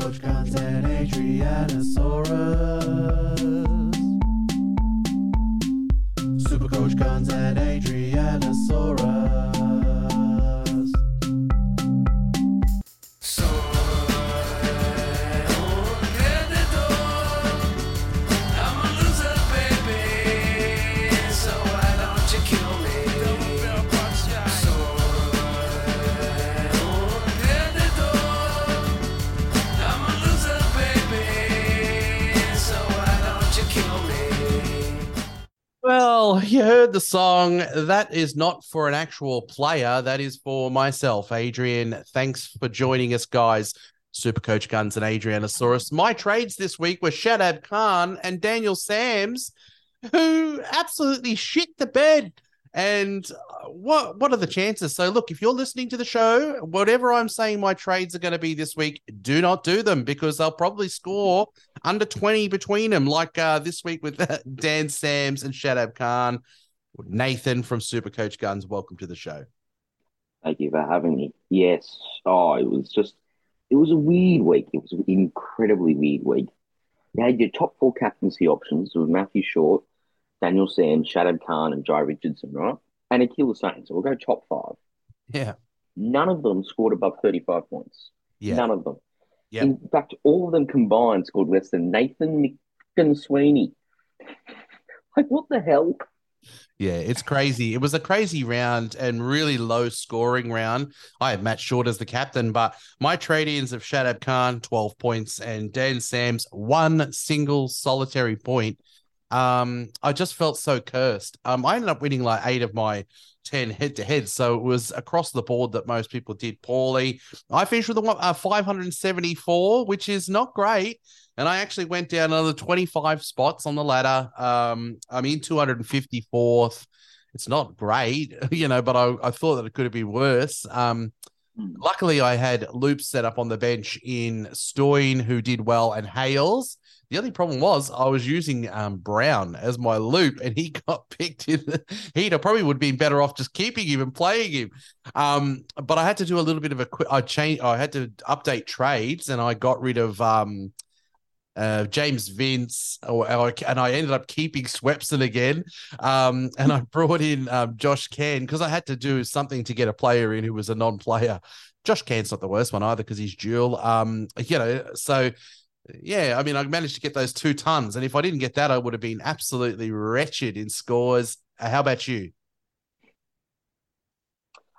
Coach Guns and Adrianasaurus. Super Coach Guns and Adrianasaurus. Well, you heard the song. That is not for an actual player. That is for myself, Adrian. Thanks for joining us, guys. Super Coach Guns and Adrianasaurus. My trades this week were Shadab Khan and Daniel Sams, who absolutely shit the bed. And uh, what what are the chances? So look, if you're listening to the show, whatever I'm saying my trades are going to be this week, do not do them because they'll probably score under 20 between them, like uh, this week with Dan Sams and Shadab Khan. Nathan from Super Coach Guns, welcome to the show. Thank you for having me. Yes. Oh, it was just, it was a weird week. It was an incredibly weird week. You had your top four captaincy options with Matthew Short, Daniel Sam, Shadab Khan, and Jhye Richardson, right? And Akeal Hosein. So we'll go top five. Yeah. None of them scored above 35 points. Yeah. None of them. Yeah. In fact, all of them combined scored less than Nathan McSweeney. like, what the hell? Yeah, it's crazy. It was a crazy round and really low scoring round. I had Matt Short as the captain, but my trade ins of Shadab Khan, 12 points, and Dan Sams, one single solitary point. Um, I just felt so cursed. Um, I ended up winning like eight of my 10 head to head. So it was across the board that most people did poorly. I finished with a uh, 574, which is not great. And I actually went down another 25 spots on the ladder. Um, I'm in 254th. It's not great, you know, but I, I thought that it could have been worse. Um, luckily, I had loops set up on the bench in Stoin, who did well, and Hales. The only problem was I was using um, Brown as my loop, and he got picked in. The, he'd have probably would have been better off just keeping him and playing him. Um, but I had to do a little bit of a quick. I changed. I had to update trades, and I got rid of um, uh, James Vince, or, or- and I ended up keeping Swepson again. Um, and I brought in um, Josh Can because I had to do something to get a player in who was a non-player. Josh Can's not the worst one either because he's dual. Um, you know, so yeah, I mean, I managed to get those two tons, and if I didn't get that, I would have been absolutely wretched in scores. Uh, how about you?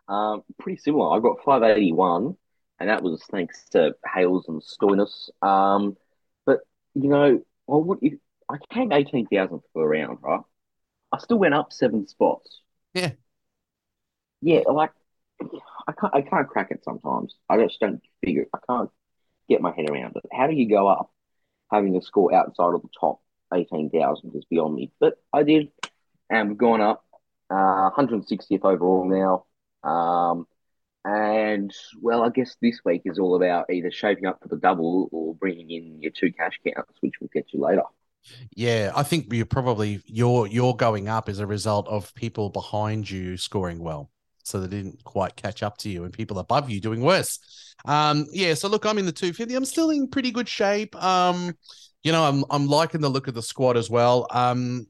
Um, pretty similar. I got 581, and that was thanks to Hales and Stoinis. Um, but you know, I would if I came 18,000 for a round, right? I still went up seven spots. Yeah. Yeah, like I can't I can't crack it sometimes. I just don't figure. I can't get my head around it. How do you go up having a score outside of the top 18,000 is beyond me. But I did, and we've gone up uh, 160th overall now. Um, and well, I guess this week is all about either shaping up for the double or bringing in your two cash counts, which we'll get you later. Yeah, I think you're probably your your going up as a result of people behind you scoring well. So they didn't quite catch up to you and people above you doing worse. Um, yeah, so look, I'm in the 250. I'm still in pretty good shape. Um, you know, I'm I'm liking the look of the squad as well. Um,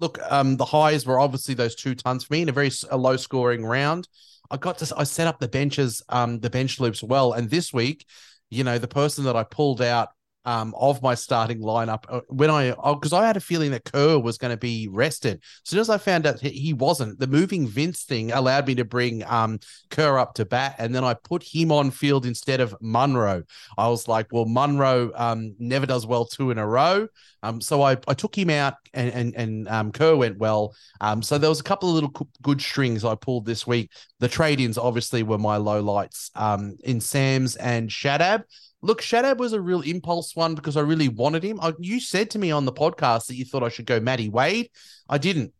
look, um, the highs were obviously those two tons for me in a very a low scoring round. I got to I set up the benches, um, the bench loops well, and this week, you know, the person that I pulled out um, of my starting lineup uh, when I because I had a feeling that Kerr was going to be rested. As soon as I found out he- wasn't, the moving Vince thing allowed me to bring um, Kerr up to bat, and then I put him on field instead of Munro. I was like, well, Munro um, never does well two in a row, um, so I, I took him out, and and and um, Kerr went well. Um, so there was a couple of little good strings I pulled this week. The trade-ins obviously were my low lights um, in Sam's and Shadab. Look, Shadab was a real impulse one because I really wanted him. I, you said to me on the podcast that you thought I should go Matty Wade. I didn't.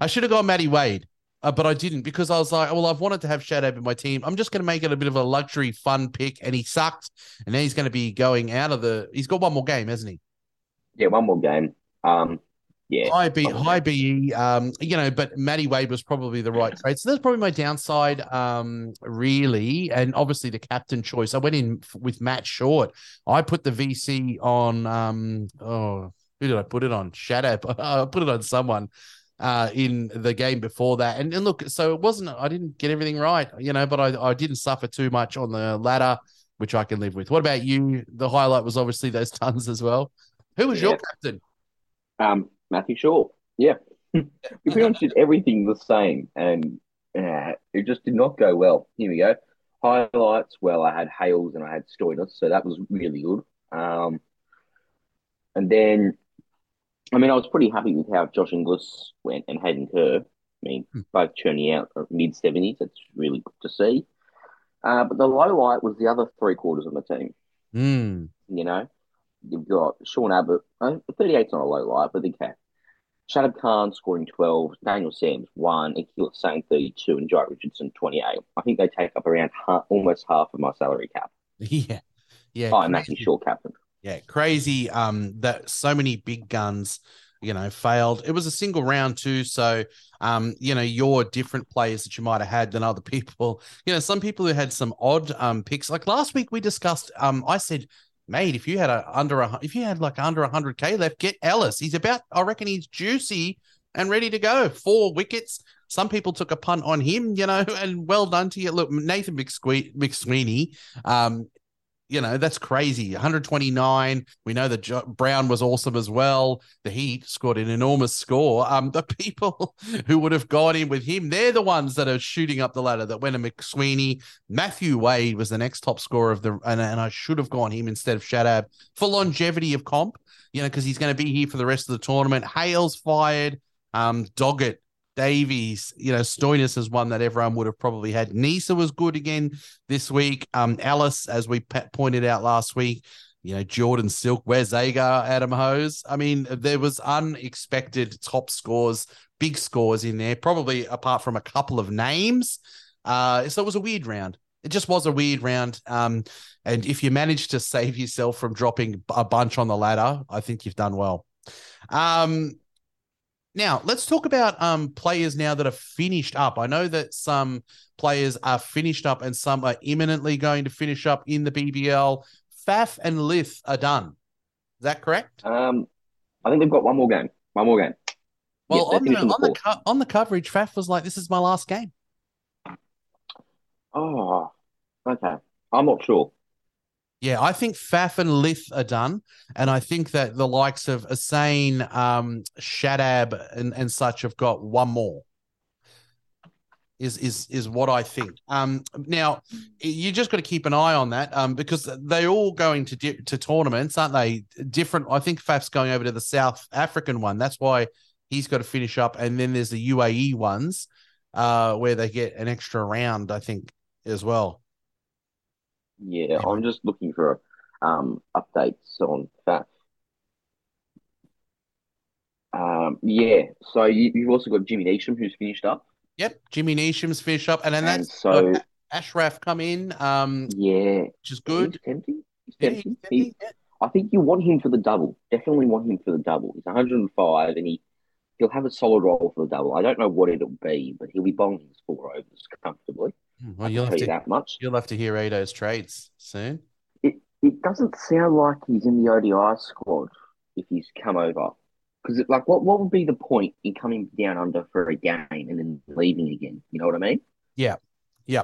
I should have gone Matty Wade, uh, but I didn't because I was like, well, I've wanted to have Shadab in my team. I'm just going to make it a bit of a luxury, fun pick, and he sucked. And now he's going to be going out of the. He's got one more game, hasn't he? Yeah, one more game. Um, Yeah. high B, probably. high BE. Um, you know, but Matty Wade was probably the right trade. So that's probably my downside. Um, really, and obviously the captain choice. I went in f- with Matt Short. I put the VC on. Um, oh, who did I put it on? Shadow. I put it on someone. Uh, in the game before that, and, and look, so it wasn't. I didn't get everything right, you know, but I, I didn't suffer too much on the ladder, which I can live with. What about you? The highlight was obviously those tons as well. Who was your captain? Um, Matthew Short. Yeah. we pretty much did everything the same, and uh, it just did not go well. Here we go. Highlights. Well, I had Hales and I had Stoinis, so that was really good. Um, and then, I mean, I was pretty happy with how Josh Inglis went and Hayden Kerr. I mean, Hmm. both churning out mid seventies. That's really good to see. Uh, but the low light was the other three quarters of the team. Hmm. You know, you've got Sean Abbott, uh, 38's not a low light, but the cat. Shadab Khan scoring 12, Daniel Sams 1, Akil Sang 32, and Jhye Richardson 28. I think they take up around half, almost half of my salary cap. Yeah. Yeah. Oh, Matthew crazy. Short captain. Yeah. Crazy. Um, that so many big guns, you know, failed. It was a single round too. So um, you know, your different players that you might have had than other people. You know, some people who had some odd um picks. Like last week we discussed, um, I said, mate, if you had a under a if you had like under hundred K left, get Ellis. He's about, I reckon he's juicy and ready to go. Four wickets. Some people took a punt on him, you know, and well done to you. Look, Nathan McSwe- McSweeney, um, you know, that's crazy. 129. We know that Brown was awesome as well. The Heat scored an enormous score. Um, the people who would have gone in with him, they're the ones that are shooting up the ladder. That went to McSweeney. Matthew Wade was the next top scorer of the, and, and I should have gone him instead of Shadab for longevity of comp, you know, because he's going to be here for the rest of the tournament. Hales fired. Um, Doggett, Davies, you know, Stoinis is one that everyone would have probably had. Nisa was good again this week. Um, Ellis, as we pe- pointed out last week, you know, Jordan Silk, Wes Agar, Adam Hose? I mean, there was unexpected top scores, big scores in there, probably apart from a couple of names. Uh, so it was a weird round. It just was a weird round. Um, and if you manage to save yourself from dropping a bunch on the ladder, I think you've done well. Um, now let's talk about um players now that are finished up. I know that some players are finished up and some are imminently going to finish up in the BBL. Faf and Lyth are done. Is that correct? Um, I think they've got one more game. One more game. Well, on, the on, the co- on the coverage, Faf was like, "This is my last game." Oh, okay. I'm not sure. Yeah, I think Faf and Lyth are done, and I think that the likes of Asane, um, Shadab, and, and such have got one more. Is is is what I think. Um, now you just got to keep an eye on that, um, because they're all going to to tournaments, aren't they? Different. I think Faf's going over to the South African one. That's why he's got to finish up, and then there's the UAE ones, uh, where they get an extra round. I think as well. Yeah, I'm just looking for um updates on that. Um, yeah. So you, you've also got Jimmy Neesham who's finished up, Yep, Jimmy Neesham's finished up, and then and that's so Ashraf come in, um, yeah, which is good. He's tempting. He's Yeah, tempting. he's He- tempting, yeah. I think you want him for the double. Definitely want him for the double. He's 105 and he he'll have a solid role for the double. I don't know what it'll be, but he'll be bowling his four overs comfortably. Hmm, I Well, you'll have to that much. you'll have to hear Ado's trades soon. It it doesn't sound like he's in the ODI squad if he's come over. Because like what what would be the point in coming down under for a game and then leaving again? You know what I mean? Yeah, Yeah.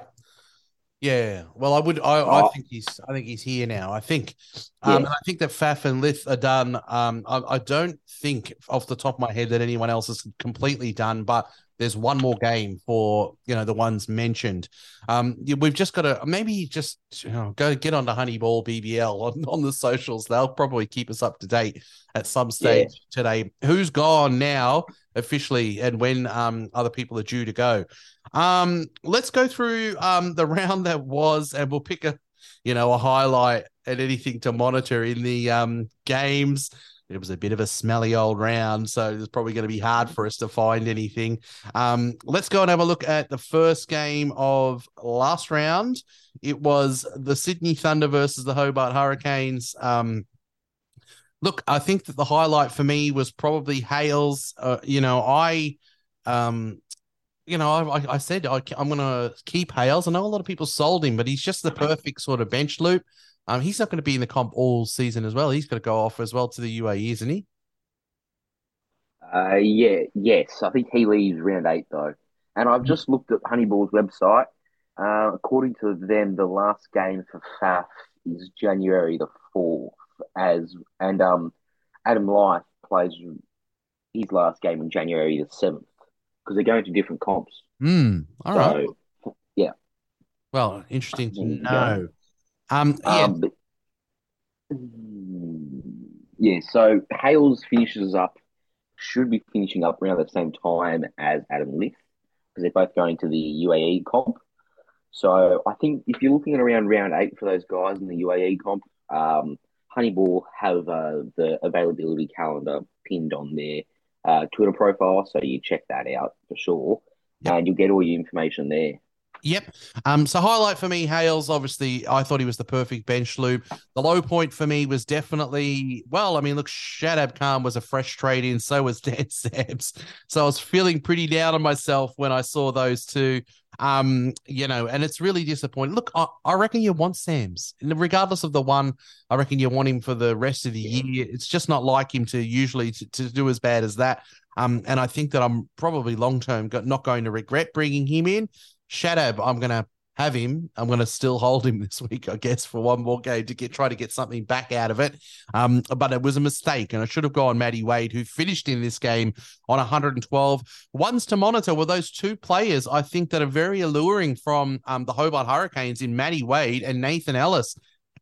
Yeah. Well, I would. I, I Oh. think he's. I think he's here now. I think. Um, Yeah. and I think that Faf and Lyth are done. Um, I, I don't think off the top of my head that anyone else is completely done, but there's one more game for you know the ones mentioned. Um, we've just got to maybe just you know, go get onto Honeyball BBL on, on the socials. They'll probably keep us up to date at some stage today. Who's gone now officially, and when um other people are due to go. Um, let's go through um the round that was, and we'll pick a you know a highlight and anything to monitor in the um games. It was a bit of a smelly old round, so it's probably going to be hard for us to find anything. Um, let's go and have a look at the first game of last round. It was the Sydney Thunder versus the Hobart Hurricanes. Um, Look, I think that the highlight for me was probably Hales. Uh, you know, I, um, you know, I, I said I, am going to keep Hales. I know a lot of people sold him, but he's just the perfect sort of bench loop. Um, he's not going to be in the comp all season as well. He's going to go off as well to the UAE, isn't he? Uh, yeah, yes. I think he leaves round eight though. And I've just looked at Honeyball's website. Uh, according to them, the last game for FAF is January the fourth. As and um, Adam Lyth plays his last game in January the seventh because they're going to different comps. Mm, all right. So, Yeah. Well, interesting to know. Um, yeah, Um, but, yeah. So Hales finishes up. Should be finishing up around the same time as Adam Lyth because they're both going to the UAE comp. So I think if you're looking at around round eight for those guys in the UAE comp, um, Honeyball have uh, the availability calendar pinned on their uh, Twitter profile, so you check that out for sure, and you'll get all your information there. Yep. Um, so highlight for me, Hales. Obviously, I thought he was the perfect bench loop. The low point for me was definitely well. I mean, look, Shadab Khan was a fresh trade in, so was Dan Sams. So I was feeling pretty down on myself when I saw those two. Um, you know, and it's really disappointing. Look, I, I reckon you want Sams, regardless of the one. I reckon you want him for the rest of the year. It's just not like him to usually to, to do as bad as that. Um, and I think that I'm probably long term not going to regret bringing him in. Shadab, I'm gonna have him. I'm gonna still hold him this week, I guess, for one more game to get try to get something back out of it. Um, but it was a mistake, and I should have gone Matty Wade, who finished in this game on 112. Ones to monitor were those two players I think that are very alluring from um, the Hobart Hurricanes in Matty Wade and Nathan Ellis.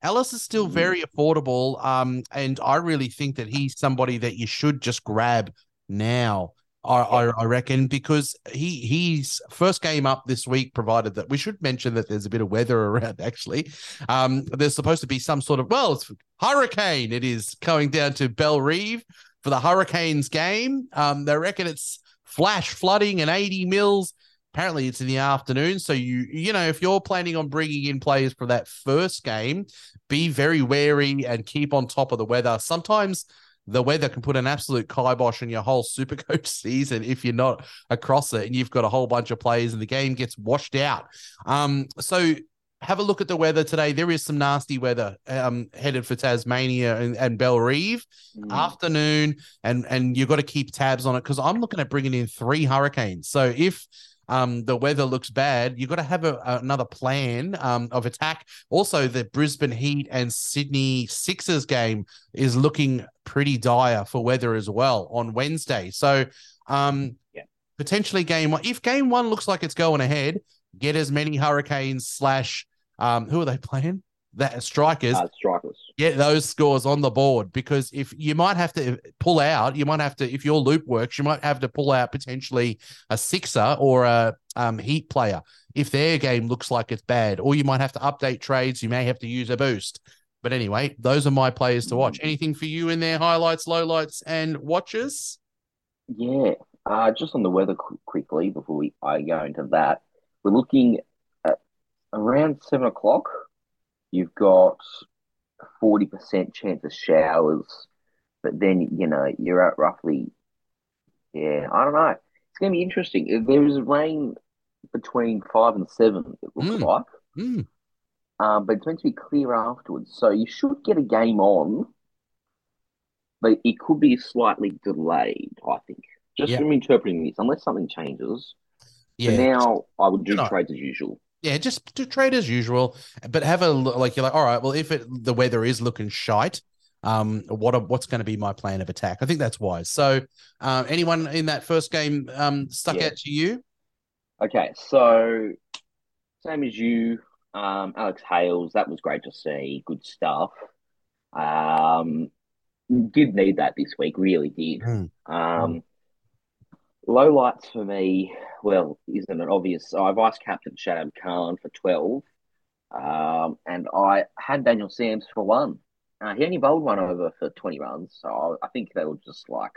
Ellis is still Mhm. very affordable, um, and I really think that he's somebody that you should just grab now. I, I, I reckon because he he's first game up this week, provided that we should mention that there's a bit of weather around. Actually, um, there's supposed to be some sort of well, it's hurricane. It is going down to Bellerive for the Hurricanes game. Um, they reckon it's flash flooding and 80 mils. Apparently, it's in the afternoon. So you you know if you're planning on bringing in players for that first game, be very wary and keep on top of the weather. Sometimes the weather can put an absolute kibosh on your whole supercoach season if you're not across it and you've got a whole bunch of players and the game gets washed out. Um, so have a look at the weather today. There is some nasty weather um, headed for Tasmania and, and Bellerive Mm. afternoon, and and you've got to keep tabs on it because I'm looking at bringing in three hurricanes. So if um, the weather looks bad, you've got to have a, another plan um, of attack. Also, the Brisbane Heat and Sydney Sixers game is looking pretty dire for weather as well on Wednesday. So, um, Yeah. potentially game one. If game one looks like it's going ahead, get as many Hurricanes slash um, who are they playing? That strikers Uh, strikers. get those scores on the board because if you might have to pull out, you might have to if your loop works, you might have to pull out potentially a sixer or a um, heat player if their game looks like it's bad, or you might have to update trades. You may have to use a boost. But anyway, those are my players to watch. Anything for you in their highlights, lowlights, and watches? Yeah, uh, just on the weather qu quickly before we I go into that, we're looking at around seven o'clock. You've got forty percent chance of showers, but then you know you're at roughly, yeah, I don't know. It's gonna be interesting. There is rain between five and seven. It looks Mm. like, Hmm. um, but it's meant to be clear afterwards, so you should get a game on, but it could be slightly delayed. I think. Just Yeah. from interpreting this, unless something changes. Yeah, now, I would do trades as usual. Yeah, just to trade as usual, but have a look like you're like, all right, well, if it the weather is looking shite, um, what what's going to be my plan of attack? I think that's wise. So, uh, anyone in that first game um stuck Yeah. out to you? Okay, so same as you, um, Alex Hales. That was great to see. Good stuff. Um, did need that this week. Really did. Mm. Um, low lights for me. Well, isn't it obvious? I vice captain Shadab Khan for twelve, um, and I had Daniel Sams for one. Uh, he only bowled one over for twenty runs, so I, I think they were just like,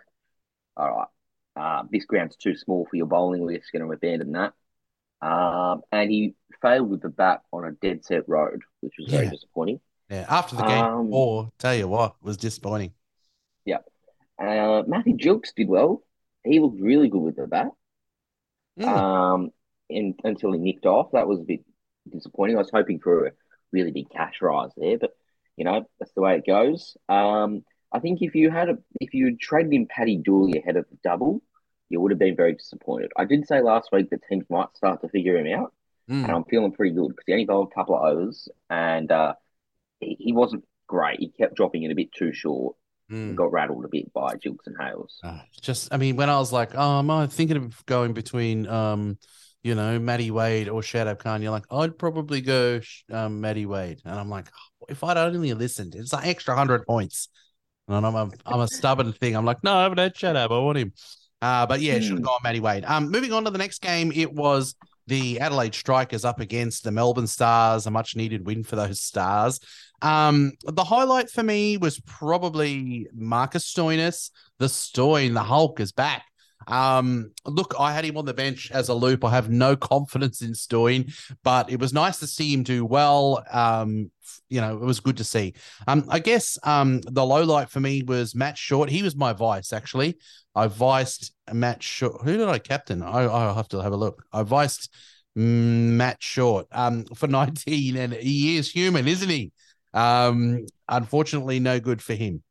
all right, uh, this ground's too small for your bowling. We're just going to abandon that. Um, and he failed with the bat on a dead set road, which was very Yeah. disappointing. Yeah, after the game, Um, or tell you what was disappointing. Yeah. Uh, Matthew Gilkes did well. He looked really good with the bat. Mm. Um, in, until he nicked off, that was a bit disappointing. I was hoping for a really big cash rise there, but you know that's the way it goes. Um, I think if you had a if you had traded in Paddy Dooley ahead of the double, you would have been very disappointed. I did say last week that teams might start to figure him out, Mm. and I'm feeling pretty good because he only bowled a couple of overs and uh, he, he wasn't great. He kept dropping it a bit too short. Mm. Got rattled a bit by Gilkes and Hales. Uh, just, I mean, when I was like, oh, am I thinking of going between, um, you know, Matty Wade or Shadab Khan? You're like, I'd probably go um, Matty Wade, and I'm like, oh, if I'd only listened, it's an extra hundred points. And I'm a, I'm a stubborn thing. I'm like, no, I haven't had Shadab. I want him. Uh, but yeah, should have gone Matty Wade. Um, moving on to the next game, it was the Adelaide Strikers up against the Melbourne Stars, a much needed win for those Stars. Um, the highlight for me was probably Marcus Stoinis. The Stoin, the Hulk is back. Um, look, I had him on the bench as a loop. I have no confidence in Stoin, but it was nice to see him do well. Um, you know, it was good to see. Um, I guess um the low light for me was Matt Short. He was my vice, actually. I viced Matt Short. Who did I captain? I I'll have to have a look. I viced mm, Matt Short um for 19, and he is human, isn't he? Um, unfortunately, no good for him.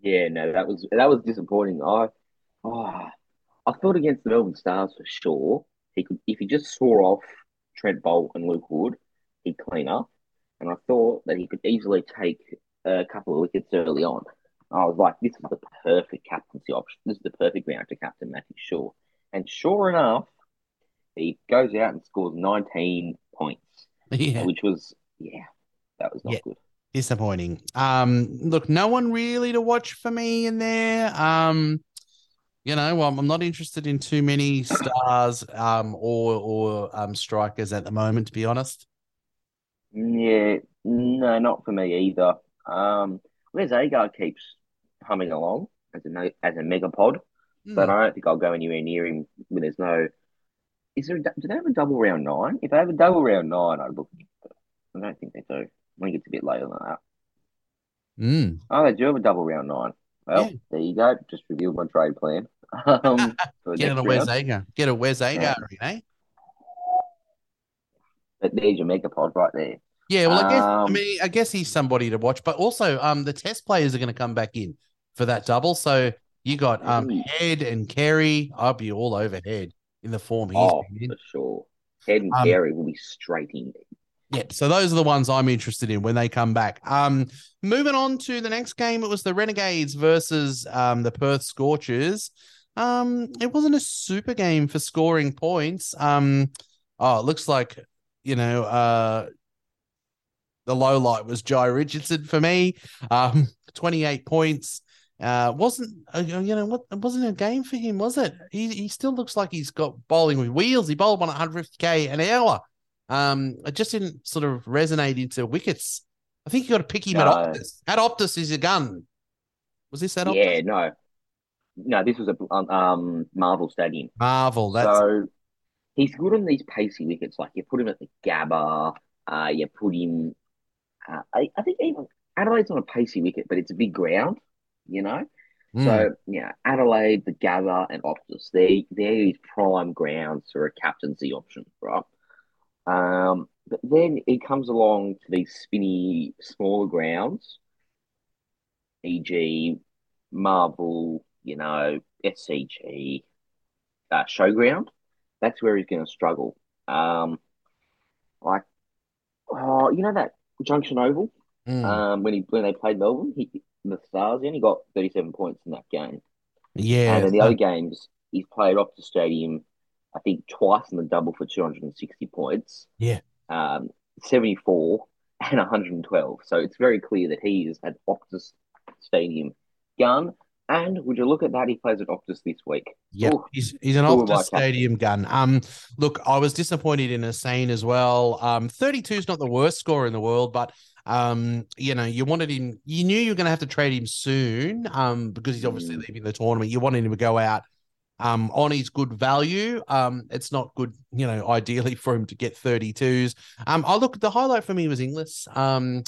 Yeah, no, that was that was disappointing. I, oh, I thought against the Melbourne Stars for sure he could if he just saw off Trent Boult and Luke Wood, he'd clean up, and I thought that he could easily take a couple of wickets early on. I was like, this is the perfect captaincy option. This is the perfect round to captain Matthew Short, and sure enough, he goes out and scores 19 points, Yeah. which was yeah, that was not Yeah. good. disappointing. Um, look, no one really to watch for me in there. Um, you know, well, I'm not interested in too many stars um or or um strikers at the moment, to be honest. Yeah, no, not for me either. Um, Wes Agar keeps humming along as a as a megapod, but Hmm. I don't think I'll go anywhere near him when there's no. Is there? a Do they have a double round nine? If they have a double round nine, I'd look. I don't think they do. I think it's a bit later than that. Mm. Oh, they do have a double round nine. Well, Yeah. there you go. Just revealed my trade plan. Um, Get next a Wes. Agar. Get a Wes Agar, Yeah. eh? But there's your megapod right there. Yeah, well, I guess I Um, mean I guess he's somebody to watch, but also um the test players are going to come back in for that double. So you got um Ooh. Head and Carey. I'll be all over Head in the form he's Oh, in. for sure. Head and Um, Carey will be straight in. Yep. So those are the ones I'm interested in when they come back. Um, moving on to the next game, it was the Renegades versus um the Perth Scorchers. Um, it wasn't a super game for scoring points. Um, oh, it looks like you know uh the low light was Jhye Richardson for me. Um, 28 points. Uh, wasn't uh, you know what? It wasn't a game for him, was it? He he still looks like he's got bowling with wheels. He bowled one 150k an hour. Um, it just didn't sort of resonate into wickets. I think you got to pick him at No. Optus. At Optus is a gun. Was this at Optus? Yeah, no, no. This was a um, um Marvel Stadium, Marvel. That's so he's good on these pacey wickets. Like you put him at the Gabba, uh, you put him. Uh, I, I think even Adelaide's on a pacey wicket, but it's a big ground, you know. Mm. So yeah, Adelaide, the Gabba, and Optus. They they're his prime grounds for a captaincy option, right? Um, but then he comes along to these spinny, smaller grounds, e.g., Marvel, you know, SCG, uh, Showground. That's where he's going to struggle. Um, like, oh, you know that Junction Oval. Mm. Um, when he when they played Melbourne, he the Stars, he only got thirty seven points in that game. yeah. And in the other games, he's played Optus Stadium, I think twice in the double for 260 points. Yeah. Um, 74 and 112. So it's very clear that he is at Optus Stadium gun. And would you look at that? He plays at Optus this week. Yeah, Ooh. he's he's an Ooh, Optus. Stadium gun. Um, look, I was disappointed in Hussein as well. Um, 32 is not the worst score in the world, but um, you know, you wanted him. You knew you were going to have to trade him soon. Um, because he's obviously Mm. leaving the tournament. You wanted him to go out. Um, on his good value. Um, it's not good, you know, ideally for him to get 32s. Um, I look, the highlight for me was Inglis. Um,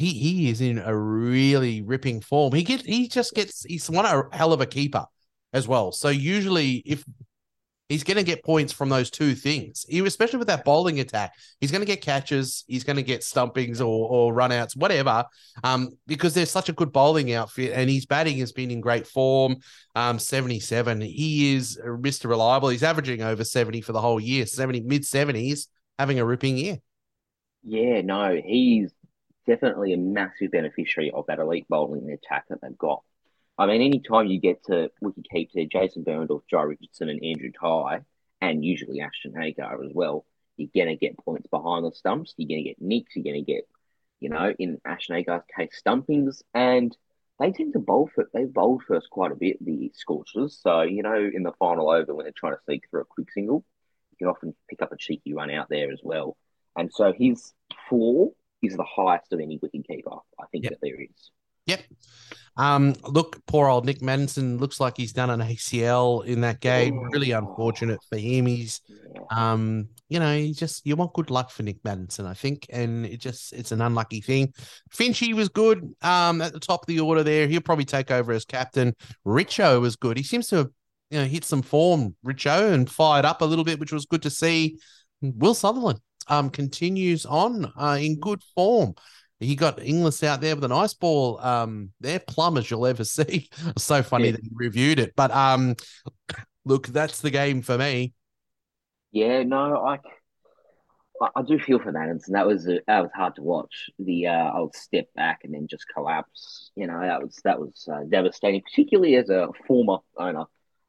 he he is in a really ripping form. He get he just gets he's one a hell of a keeper as well. So usually if he's going to get points from those two things, especially with that bowling attack, he's going to get catches, he's going to get stumpings or or runouts, whatever. Um, because there's such a good bowling outfit, and his batting has been in great form. Um, 77, he is Mr. Reliable. He's averaging over 70 for the whole year, 70 mid 70s, having a ripping year. Yeah, no, he's definitely a massive beneficiary of that elite bowling attack that they've got. I mean, any time you get to wicket keep Jason Behrendorff, Joe Richardson, and Andrew Tye, and usually Ashton Agar as well, you're going to get points behind the stumps. You're going to get nicks. You're going to get, you know, in Ashton Agar's case, stumpings. And they tend to bowl for, they bowled first quite a bit, the Scorchers. So, you know, in the final over when they're trying to sneak through a quick single, you can often pick up a cheeky run out there as well. And so his floor is the highest of any wicket keeper, I think Yep. that there is. Yep. Um, look, poor old Nic Maddinson looks like he's done an ACL in that game. Oh. Really unfortunate for him. He's um, you know, you just you want good luck for Nic Maddinson, I think, and it just it's an unlucky thing. Finchy was good um at the top of the order there. He'll probably take over as captain. Richo was good. He seems to have you know hit some form, Richo, and fired up a little bit, which was good to see. Will Sutherland um continues on uh, in good form. He got Inglis out there with a nice ball. Um, they're plumb as you'll ever see. so funny Yeah. that he reviewed it. But um, look, that's the game for me. Yeah, no, I, I, do feel for that, and That was a, that was hard to watch. The uh, old step back and then just collapse. You know, that was that was uh, devastating, particularly as a former owner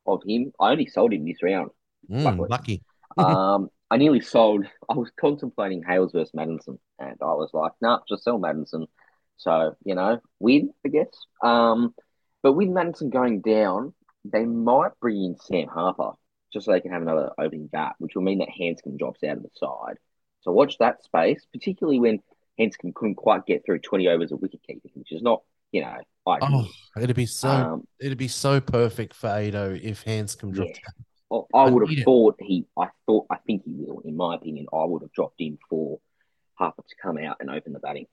of him. I only sold him this round. Mm, lucky. Um, I nearly sold. I was contemplating Hales versus Maddinson, and I was like, nah, just sell Maddinson. So you know, win, I guess. Um, but with Maddinson going down, they might bring in Sam Harper just so they can have another opening bat, which will mean that Handscomb drops out of the side. So watch that space, particularly when Handscomb couldn't quite get through twenty overs of wicket keeping, which is not, you know, ideal. Oh, it'd be so um, it'd be so perfect for Ado if Handscomb dropped Yeah. out. I would have thought he. I thought. I think he will. In my opinion, I would have dropped in for Harper to come out and open the batting.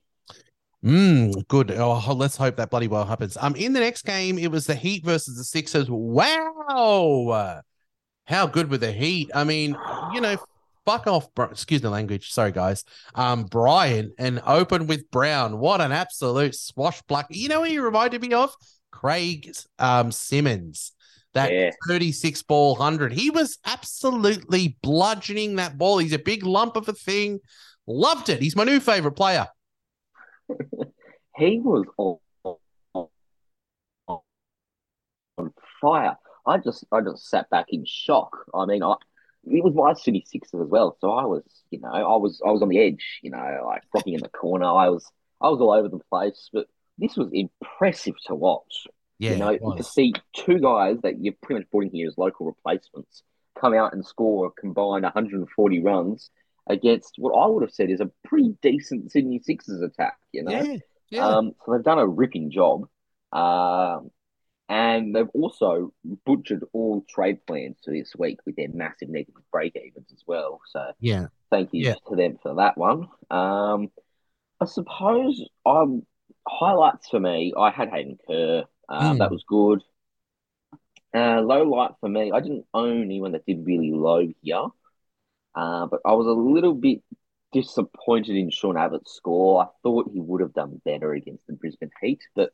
Mm, good. Oh, let's hope that bloody well happens. Um, in the next game, it was the Heat versus the Sixers. Wow, how good were the Heat? I mean, you know, fuck off. Bri- Excuse the language. Sorry, guys. Um, Brian and open with Brown. What an absolute swashbuckler. You know what he reminded me of? Craig um Simmons. That Yeah. 36 ball 100. He was absolutely bludgeoning that ball. He's a big lump of a thing. Loved it. He's my new favorite player. He was on, on, on fire. I just, I just sat back in shock. I mean, I. It was my City Sixers as well, so I was, you know, I was, I was on the edge, you know, like rocking in the corner. I was, I was all over the place, but this was impressive to watch. Yeah, you know, to see two guys that you've pretty much brought in here as local replacements come out and score a combined 140 runs against what I would have said is a pretty decent Sydney Sixers attack, you know? yeah, yeah. Um, so they've done a ripping job. Um, and they've also butchered all trade plans for this week with their massive negative break evens as well. So yeah. thank you Yeah. to them for that one. Um, I suppose um, highlights for me, I had Hayden Kerr. Um, Mm. That was good. Uh, low light for me, I didn't own anyone that did really low here, uh, but I was a little bit disappointed in Sean Abbott's score. I thought he would have done better against the Brisbane Heat, but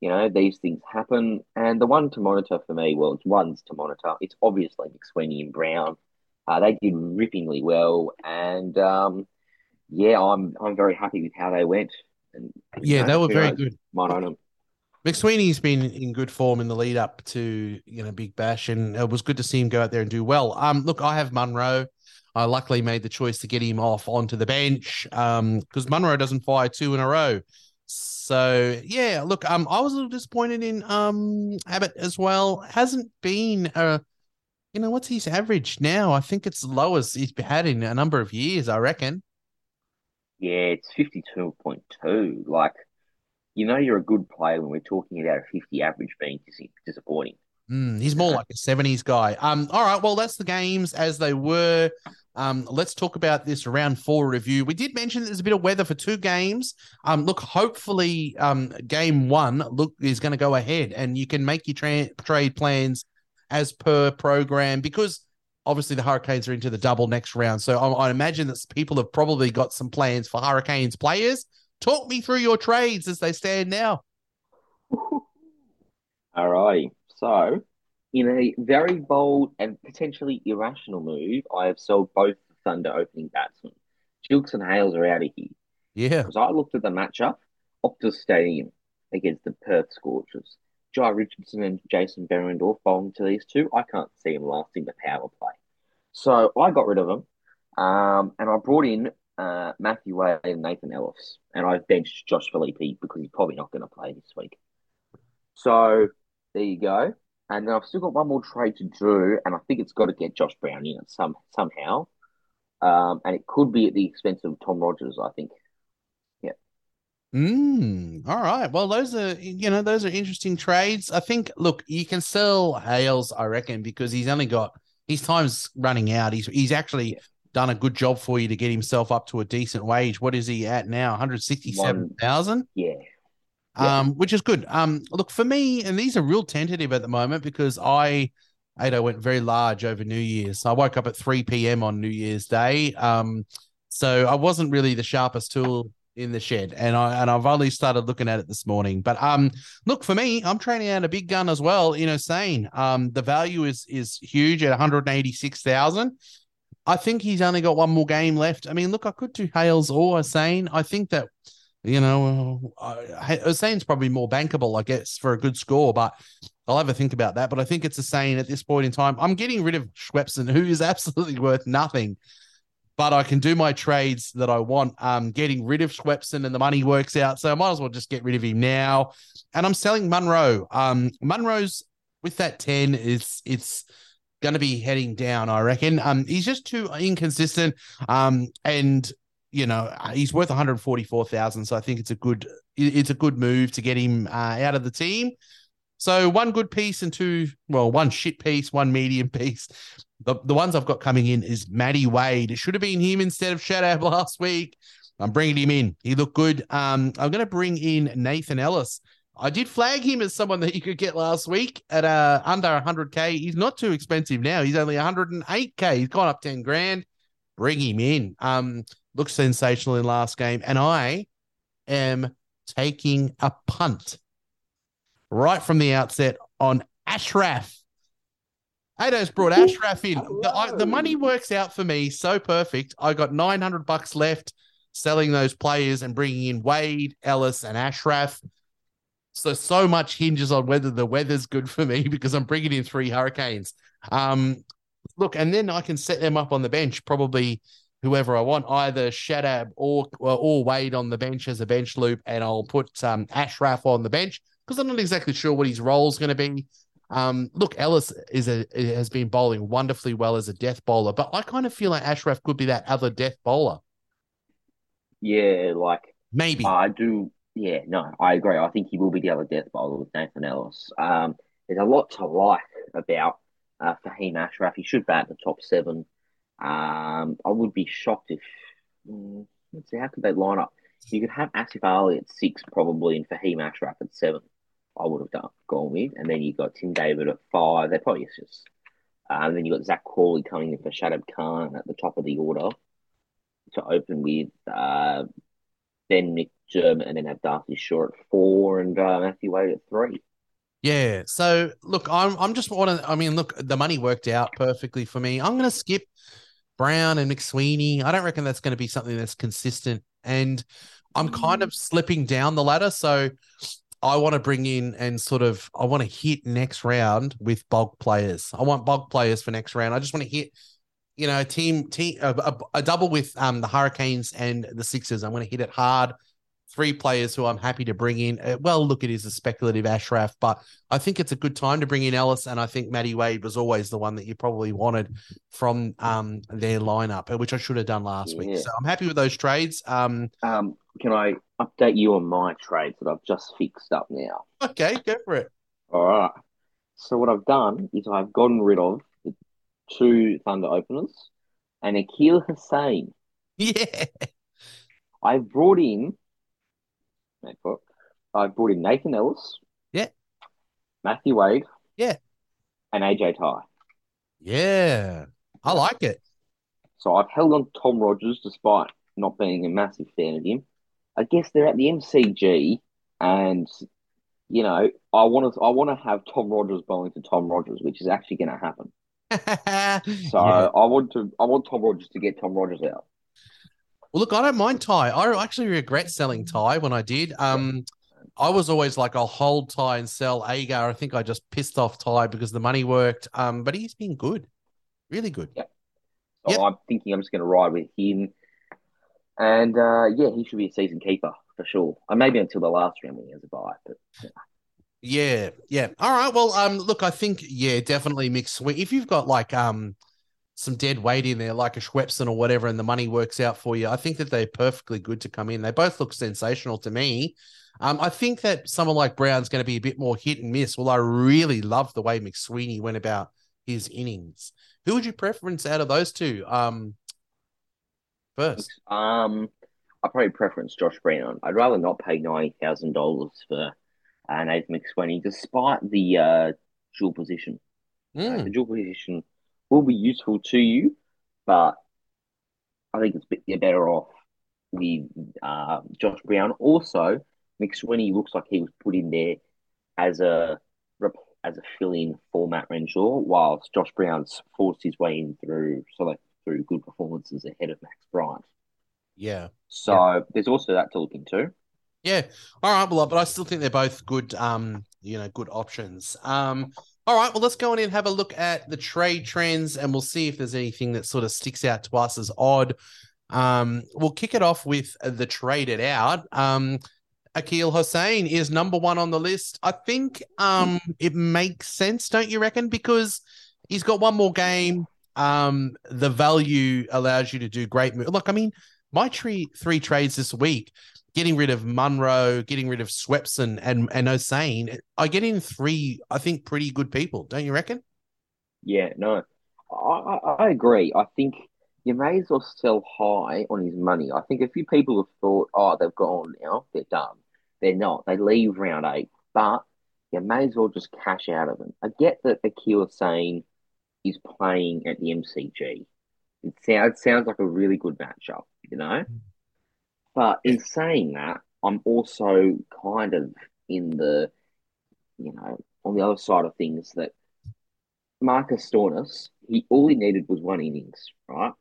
you know these things happen. And the one to monitor for me, well, it's ones to monitor. It's obviously McSweeney and Brown. Uh, they did rippingly well, and um, yeah, I'm I'm very happy with how they went. And Yeah, know, they were very good. Might own them. McSweeney's been in good form in the lead up to you know Big Bash, and it was good to see him go out there and do well. Um, look, I have Munro. I luckily made the choice to get him off onto the bench um because Munro doesn't fire two in a row. So yeah, look, um, I was a little disappointed in um Abbott as well. Hasn't been a, you know, what's his average now? I think it's lowest he's had in a number of years. I reckon. Yeah, it's 52.2. Like, you know, you're a good player when we're talking about a 50 average being dis- disappointing. Mm, he's more like a 70s guy. Um, all right, well, that's the games as they were. Um, let's talk about this round four review. We did mention there's a bit of weather for two games. Um, look, hopefully, um, game one look is going to go ahead, and you can make your tra- trade plans as per program because obviously the Hurricanes are into the double next round. So I, I imagine that people have probably got some plans for Hurricanes players. Talk me through your trades as they stand now. All right. So, in a very bold and potentially irrational move, I have sold both the Thunder opening batsmen. Gilkes and Hales are out of here. Yeah. Because I looked at the matchup, Optus Stadium against the Perth Scorchers. Jhye Richardson and Jason Behrendorff bowling to these two. I can't see them lasting the power play. So I got rid of them. Um, and I brought in uh, Matthew Wade and Nathan Ellis. And I've benched Josh Philippe because he's probably not going to play this week. So there you go. And then I've still got one more trade to do, and I think it's got to get Josh Brown in it some somehow. Um, and it could be at the expense of Tom Rogers, I think. Yeah. Mm, all right. Well, those are you know those are interesting trades. I think. Look, you can sell Hales, I reckon, because he's only got his time's running out. He's he's actually done a good job for you to get himself up to a decent wage. What is he at now? 167,000? Yeah. Um, yeah. which is good. Um, look for me, and these are real tentative at the moment because I Ado went very large over New Year's. I woke up at 3 p.m. on New Year's Day. Um, so I wasn't really the sharpest tool in the shed, and I and I've only started looking at it this morning. But um, look for me, I'm training out a big gun as well in know, Um, the value is is huge at 186,000. I think he's only got one more game left. I mean, look, I could do Hales or Hussein. I think that you know, uh, Hussein's probably more bankable, I guess, for a good score, but I'll have a think about that. But I think it's saying at this point in time. I'm getting rid of Swepson, who is absolutely worth nothing, but I can do my trades that I want. Um, getting rid of Swepson and the money works out, so I might as well just get rid of him now. And I'm selling Munro. Um, Munro's with that ten is it's going to be heading down, I reckon. Um, he's just too inconsistent. Um, and you know he's worth 144,000 so I think it's a good it's a good move to get him uh, out of the team. So one good piece and two well one shit piece, one medium piece. The the ones I've got coming in is Matty Wade. It should have been him instead of Shadab last week. I'm bringing him in. He looked good. Um, I'm going to bring in Nathan Ellis. I did flag him as someone that you could get last week at uh, under 100k. He's not too expensive now. He's only 108k. He's gone up 10 grand. Bring him in. Um, looked sensational in last game, and I am taking a punt right from the outset on Ashraf. Ado's brought Ashraf in. The, I, the money works out for me so perfect. I got 900 bucks left selling those players and bringing in Wade, Ellis, and Ashraf. So, so much hinges on whether the weather's good for me because I'm bringing in three hurricanes. Um, look, and then I can set them up on the bench, probably whoever I want, either Shadab or or Wade on the bench as a bench loop, and I'll put um, Ashraf on the bench because I'm not exactly sure what his role is going to be. Um, look, Ellis is a has been bowling wonderfully well as a death bowler, but I kind of feel like Ashraf could be that other death bowler. Yeah, like Maybe. I do. Yeah, no, I agree. I think he will be the other death bowler with Nathan Ellis. Um, there's a lot to like about uh, Fahim Ashraf. He should bat the top seven. Um, I would be shocked if. mm, let's see, how could they line up? You could have Asif Ali at six, probably, and Fahim Ashraf at seven. I would have done gone with, and then you got Tim David at five. They're probably just. Uh, and then you got Zak Crawley coming in for Shadab Khan at the top of the order to open with. Uh, then Nick German, and then have D'Arcy Short at four, and uh, Matthew Wade at three. Yeah. So look, I'm I'm just want to. I mean, look, the money worked out perfectly for me. I'm going to skip Brown and McSweeney. I don't reckon that's going to be something that's consistent, and I'm kind of slipping down the ladder. So I want to bring in and sort of I want to hit next round with bulk players. I want bulk players for next round. I just want to hit. You know, a team, team, a, a, a double with um the Hurricanes and the Sixers. I'm going to hit it hard three players who I'm happy to bring in. Uh, well, look, it is a speculative Ashraf, but I think it's a good time to bring in Ellis, and I think Matty Wade was always the one that you probably wanted from um, their lineup, uh, which I should have done last week. So I'm happy with those trades. Um, Um, can I update you on my trades that I've just fixed up now? okay, go for it. All right. So what I've done is I've gotten rid of the two Thunder openers, and Akeal Hosein. Yeah. I've brought in. It. I brought in Nathan Ellis. Yeah. Matthew Wade. Yeah. And AJ Tye. Yeah. I like it. So I've held on to Tom Rogers despite not being a massive fan of him. I guess they're at the MCG, and you know I want to I want to have Tom Rogers bowling to Tom Rogers, which is actually going to happen. So Yeah. I want to I want Tom Rogers to get Tom Rogers out. Well, look, I don't mind Tye. I actually regret selling Tye when I did. Um, I was always like, I'll hold Tye and sell Agar. I think I just pissed off Tye because the money worked. Um, but he's been good, really good. So Yep. I'm thinking I'm just going to ride with him, and uh, yeah, he should be a season keeper for sure. And maybe until the last round when he has a bye. But Yeah, yeah. All right. Well, um, look, I think yeah, definitely mix swing. If you've got like um some dead weight in there, like a Swepson or whatever, and the money works out for you, I think that they're perfectly good to come in. They both look sensational to me. Um, I think that someone like Brown's going to be a bit more hit and miss. Well, I really love the way McSweeney went about his innings. Who would you preference out of those two? Um, first. um, I probably preference Josh Brown. I'd rather not pay ninety thousand dollars for uh, Nathan McSweeney, despite the uh, dual position. Uh, Mm, the dual position will be useful to you, but I think it's bit, you're better off with uh, Josh Brown. Also, McSweeney looks like he was put in there as a as a fill-in for Matt Renshaw, whilst Josh Brown's forced his way in through so like through good performances ahead of Max Bryant. yeah. So there's also that to look into. Yeah. All right. Well, but I still think they're both good, um, you know, good options. Um, all right. Well, let's go on and have a look at the trade trends and we'll see if there's anything that sort of sticks out to us as odd. Um, we'll kick it off with the traded out. Um, Akeal Hosein is number one on the list. I think um it makes sense, don't you reckon? Because he's got one more game. Um, the value allows you to do great. Look, I mean, my tree three trades this week, getting rid of Munro, getting rid of Swepson and and Hosein, I get in three, I think, pretty good people, don't you reckon? Yeah, no, I, I, I agree. I think you may as well sell high on his money. I think a few people have thought, oh, they've gone now, they're done. They're not. They leave round eight, but you may as well just cash out of them. I get that Akeal Hosein is playing at the MCG. It sounds, it sounds like a really good matchup, you know? Mm. But in saying that, I'm also kind of in the, you know, on the other side of things that Marcus Stoinis, he all he needed was one innings, right?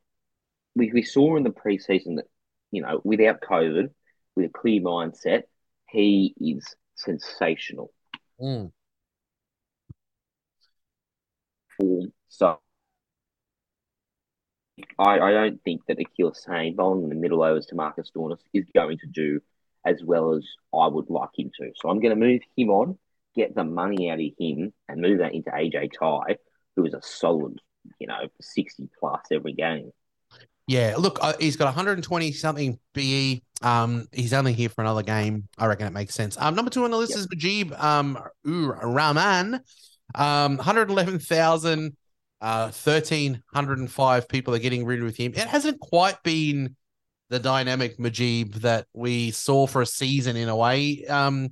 We we saw in the preseason that, you know, without COVID, with a clear mindset, he is sensational. Mm. form. So I, I don't think that Akeal Hosein bowling in the middle overs to Marcus Stoinis is going to do as well as I would like him to. So I'm going to move him on, get the money out of him, and move that into AJ Tye, who is a solid, you know, 60 plus every game. Yeah, look, uh, he's got 120 something BE. Um, he's only here for another game. I reckon it makes sense. Um, number two on the list Yep. is Mujeeb um Rahman. Um, 111,000, uh, 1,305 people are getting rid of him. It hasn't quite been the dynamic Mujeeb that we saw for a season in a way. Um,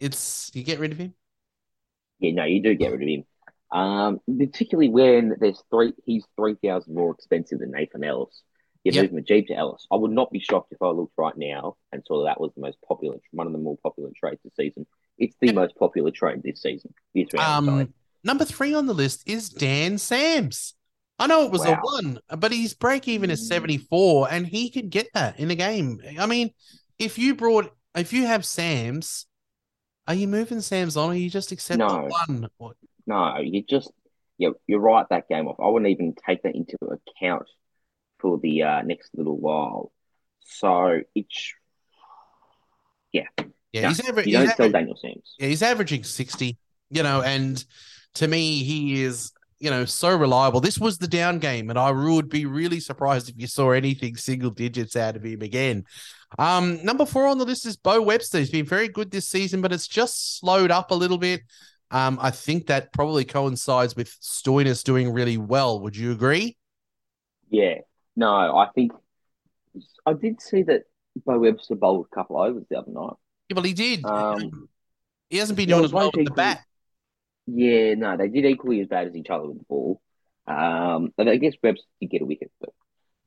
it's you get rid of him. Yeah, no, you do get rid of him. Um, particularly when there's three, he's three thousand more expensive than Nathan Ellis. You Yep. move Mujeeb to Ellis. I would not be shocked if I looked right now and saw that was the most popular, one of the more popular trades this season. It's the Yep. most popular trade this season. This round. Um, number three on the list is Dan Sams. I know it was a one, but his break even is Mm. 74, and he could get that in the game. I mean, if you brought, if you have Sams, are you moving Sams on, or you just accept No. one? No, you just you you write that game off. I wouldn't even take that into account for the uh, next little while. So it's Yeah, no, he's, aver- he's, aver- Daniel Sams. yeah, he's averaging 60, you know, and to me, he is, you know, so reliable. This was the down game, and I would be really surprised if you saw anything single digits out of him again. Um, number four on the list is Bo Webster. He's been very good this season, but it's just slowed up a little bit. Um, I think that probably coincides with Stoinis doing really well. Would you agree? Yeah. No, I think I did see that Bo Webster bowled a couple overs the other night. Yeah, well, he did. Um, he hasn't been doing as well with the bat. Yeah, no, they did equally as bad as each other with the ball. Um, I guess Webster did get a wicket, but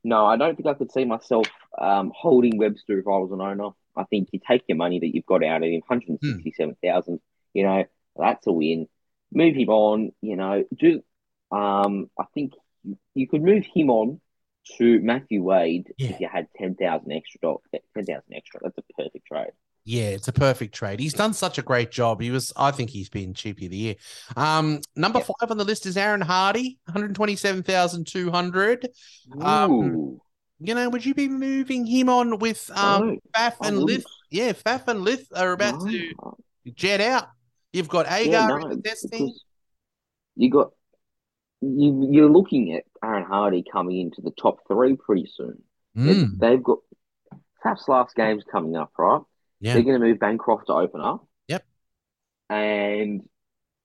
no, I don't think I could see myself um, holding Webster if I was an owner. I think you take your money that you've got out of him, Hmm. 167,000, you know, that's a win. Move him on, you know, do um I think you could move him on to Matthew Wade Yeah. if you had 10,000 extra dollars, 10,000 extra. That's a perfect trade. Yeah, it's a perfect trade. He's done such a great job. He was, I think, he's been cheapy of the year. Um, number five on the list is Aaron Hardy, one hundred twenty-seven thousand two hundred. Um, You know, would you be moving him on with um no, Faf and. Lyth? Yeah, Faf and Lyth are about No. to jet out. You've got Agar Yeah, no, testing. you got you you're looking at Aaron Hardy coming into the top three pretty soon. Mm, They've got Faf's last game's coming up, right? Yeah, They're going to move Bancroft to open up. Yep. And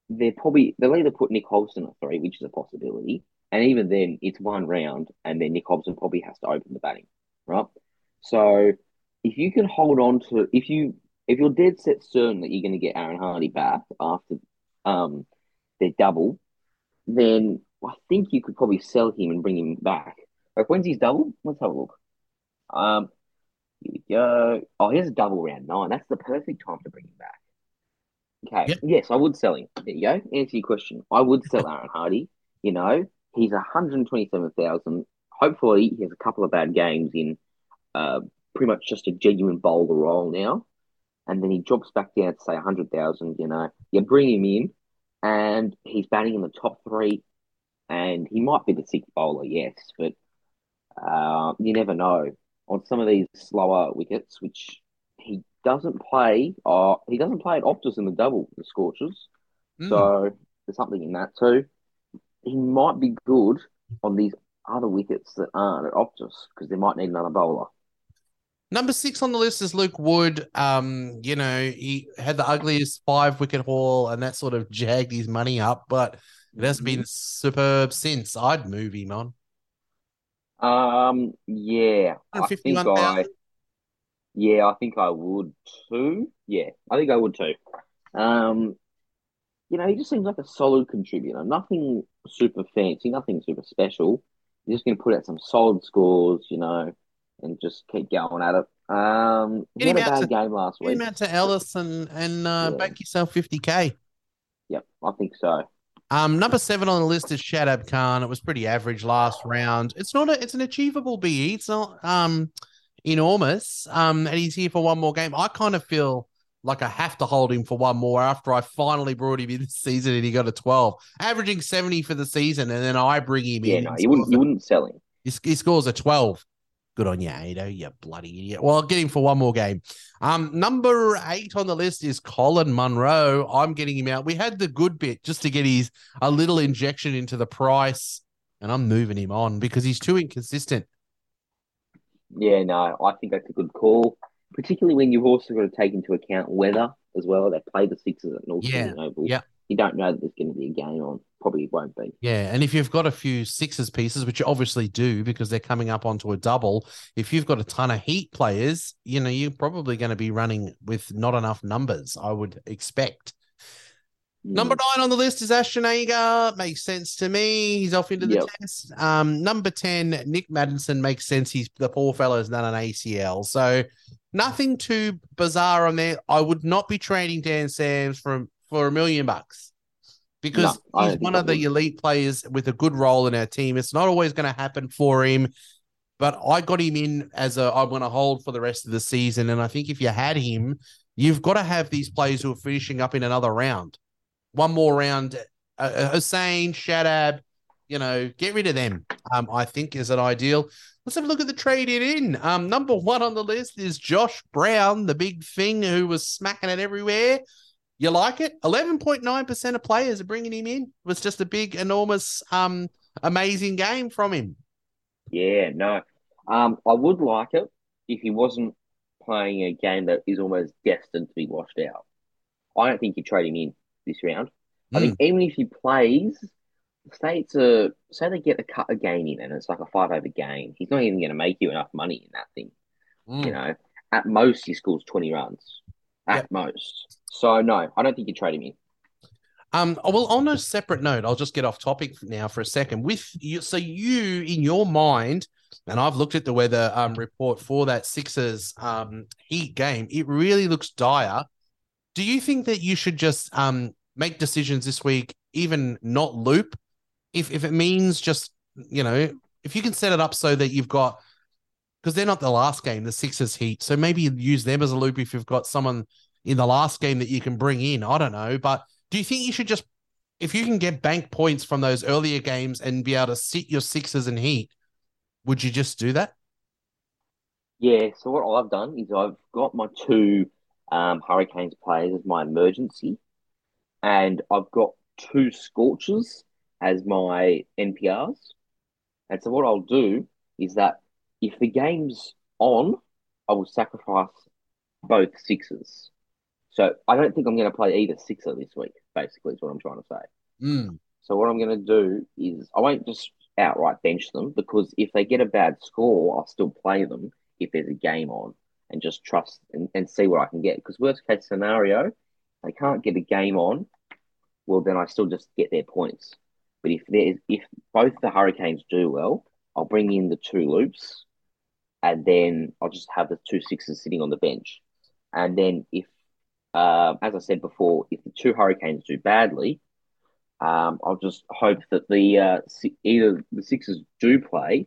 they're probably they'll either put Nick Hobson at three, which is a possibility, and even then it's one round, and then Nick Hobson probably has to open the batting, right? So if you can hold on to if you if you're dead set certain that you're going to get Aaron Hardy back after um their double, then I think you could probably sell him and bring him back. Like when's his double? Let's have a look. Um, go. Oh, here's a double round nine. That's the perfect time to bring him back. Okay. Yep. Yes, I would sell him. There you go. Answer your question. I would sell Aaron Hardy. You know, he's 127,000. Hopefully, he has a couple of bad games in uh, pretty much just a genuine bowler role now. And then he drops back down to say 100,000. You know, you bring him in, and he's batting in the top three. And he might be the sixth bowler, yes, but uh, you never know on some of these slower wickets, which he doesn't play. Uh, he doesn't play at Optus in the double, the Scorchers. Mm. So there's something in that too. He might be good on these other wickets that aren't at Optus because they might need another bowler. Number six on the list is Luke Wood. Um, you know, he had the ugliest five wicket haul, and that sort of jagged his money up, but it hasn't been superb since. I'd move him on. Um, yeah, I think I, yeah, I think I would too. Yeah, I think I would too. Um, you know, he just seems like a solid contributor. Nothing super fancy, nothing super special. He's just going to put out some solid scores, you know, and just keep going at it. Um, he Get had him a out bad to- game last Get him out to Ellis and and uh, Yeah. bank yourself fifty k. Yep, I think so. Um, number seven on the list is Shadab Khan. It was pretty average last round. It's not a, it's an achievable BE. It's not um enormous. Um, and he's here for one more game. I kind of feel like I have to hold him for one more after I finally brought him in this season and he got a twelve, averaging seventy for the season, and then I bring him Yeah, in. no, and you wouldn't, you wouldn't sell him. he, he scores a 12. Good on you, Ado, you bloody idiot. Well, I'll get him for one more game. Um, number eight on the list is Colin Munro. I'm getting him out. We had the good bit just to get his a little injection into the price, and I'm moving him on because he's too inconsistent. Yeah, no, I think that's a good call, particularly when you've also got to take into account weather as well. They play the Sixers at North Yeah, Oval. yeah. You don't know that there's going to be a game on. Probably won't be. Yeah, and if you've got a few sixes pieces, which you obviously do because they're coming up onto a double, if you've got a ton of heat players, you know, you're probably going to be running with not enough numbers, I would expect. Number nine on the list is Ashton Agar. Makes sense to me. He's off into the Yep. test. Um, number 10, Nic Maddinson makes sense. He's the poor fellow's done an ACL. So nothing too bizarre on there. I would not be trading Dan Sams from for a million bucks because No, he's one of the elite players with a good role in our team. It's not always going to happen for him. But I got him in as a I'm going to hold for the rest of the season. And I think if you had him, you've got to have these players who are finishing up in another round one more round. Uh, uh, Hosein, Shadab, you know, get rid of them. Um, I think is an ideal. Let's have a look at the trade it in. Um, number one on the list is Josh Brown, the big thing who was smacking it everywhere. You like it? Eleven point nine percent of players are bringing him in. It was just a big, enormous, um, amazing game from him. Yeah, no. Um, I would like it if he wasn't playing a game that is almost destined to be washed out. I don't think you trade him in this round. I Hmm. think even if he plays say it's a say they get a cut a game in and it's like a five over game. He's not even going to make you enough money in that thing. Mm. You know, at most he scores twenty runs. At Yep. most. So no, I don't think you're trading me. Um, well, on a separate note, I'll just get off topic now for a second. With you, so you in your mind, and I've looked at the weather um report for that Sixers um Heat game. It really looks dire. Do you think that you should just um make decisions this week, even not loop, if if it means just you know if you can set it up so that you've got because they're not the last game, the Sixers Heat, so maybe use them as a loop if you've got someone in the last game that you can bring in. I don't know, but do you think you should just, if you can get bank points from those earlier games and be able to sit your sixes and Heat, would you just do that? Yeah, so what I've done is I've got my two um, Hurricanes players as my emergency, and I've got two Scorchers as my NPRs. And so what I'll do is that if the game's on, I will sacrifice both Sixers. So I don't think I'm going to play either Sixer this week, basically, is what I'm trying to say. Mm. So what I'm going to do is I won't just outright bench them because if they get a bad score, I'll still play them if there's a game on and just trust and, and see what I can get. Because worst case scenario, they can't get a game on, well then I still just get their points. But if there's if both the Hurricanes do well, I'll bring in the two loops, and then I'll just have the two sixes sitting on the bench. And then if, uh, as I said before, if the two Hurricanes do badly, um, I'll just hope that the uh, either the Sixers do play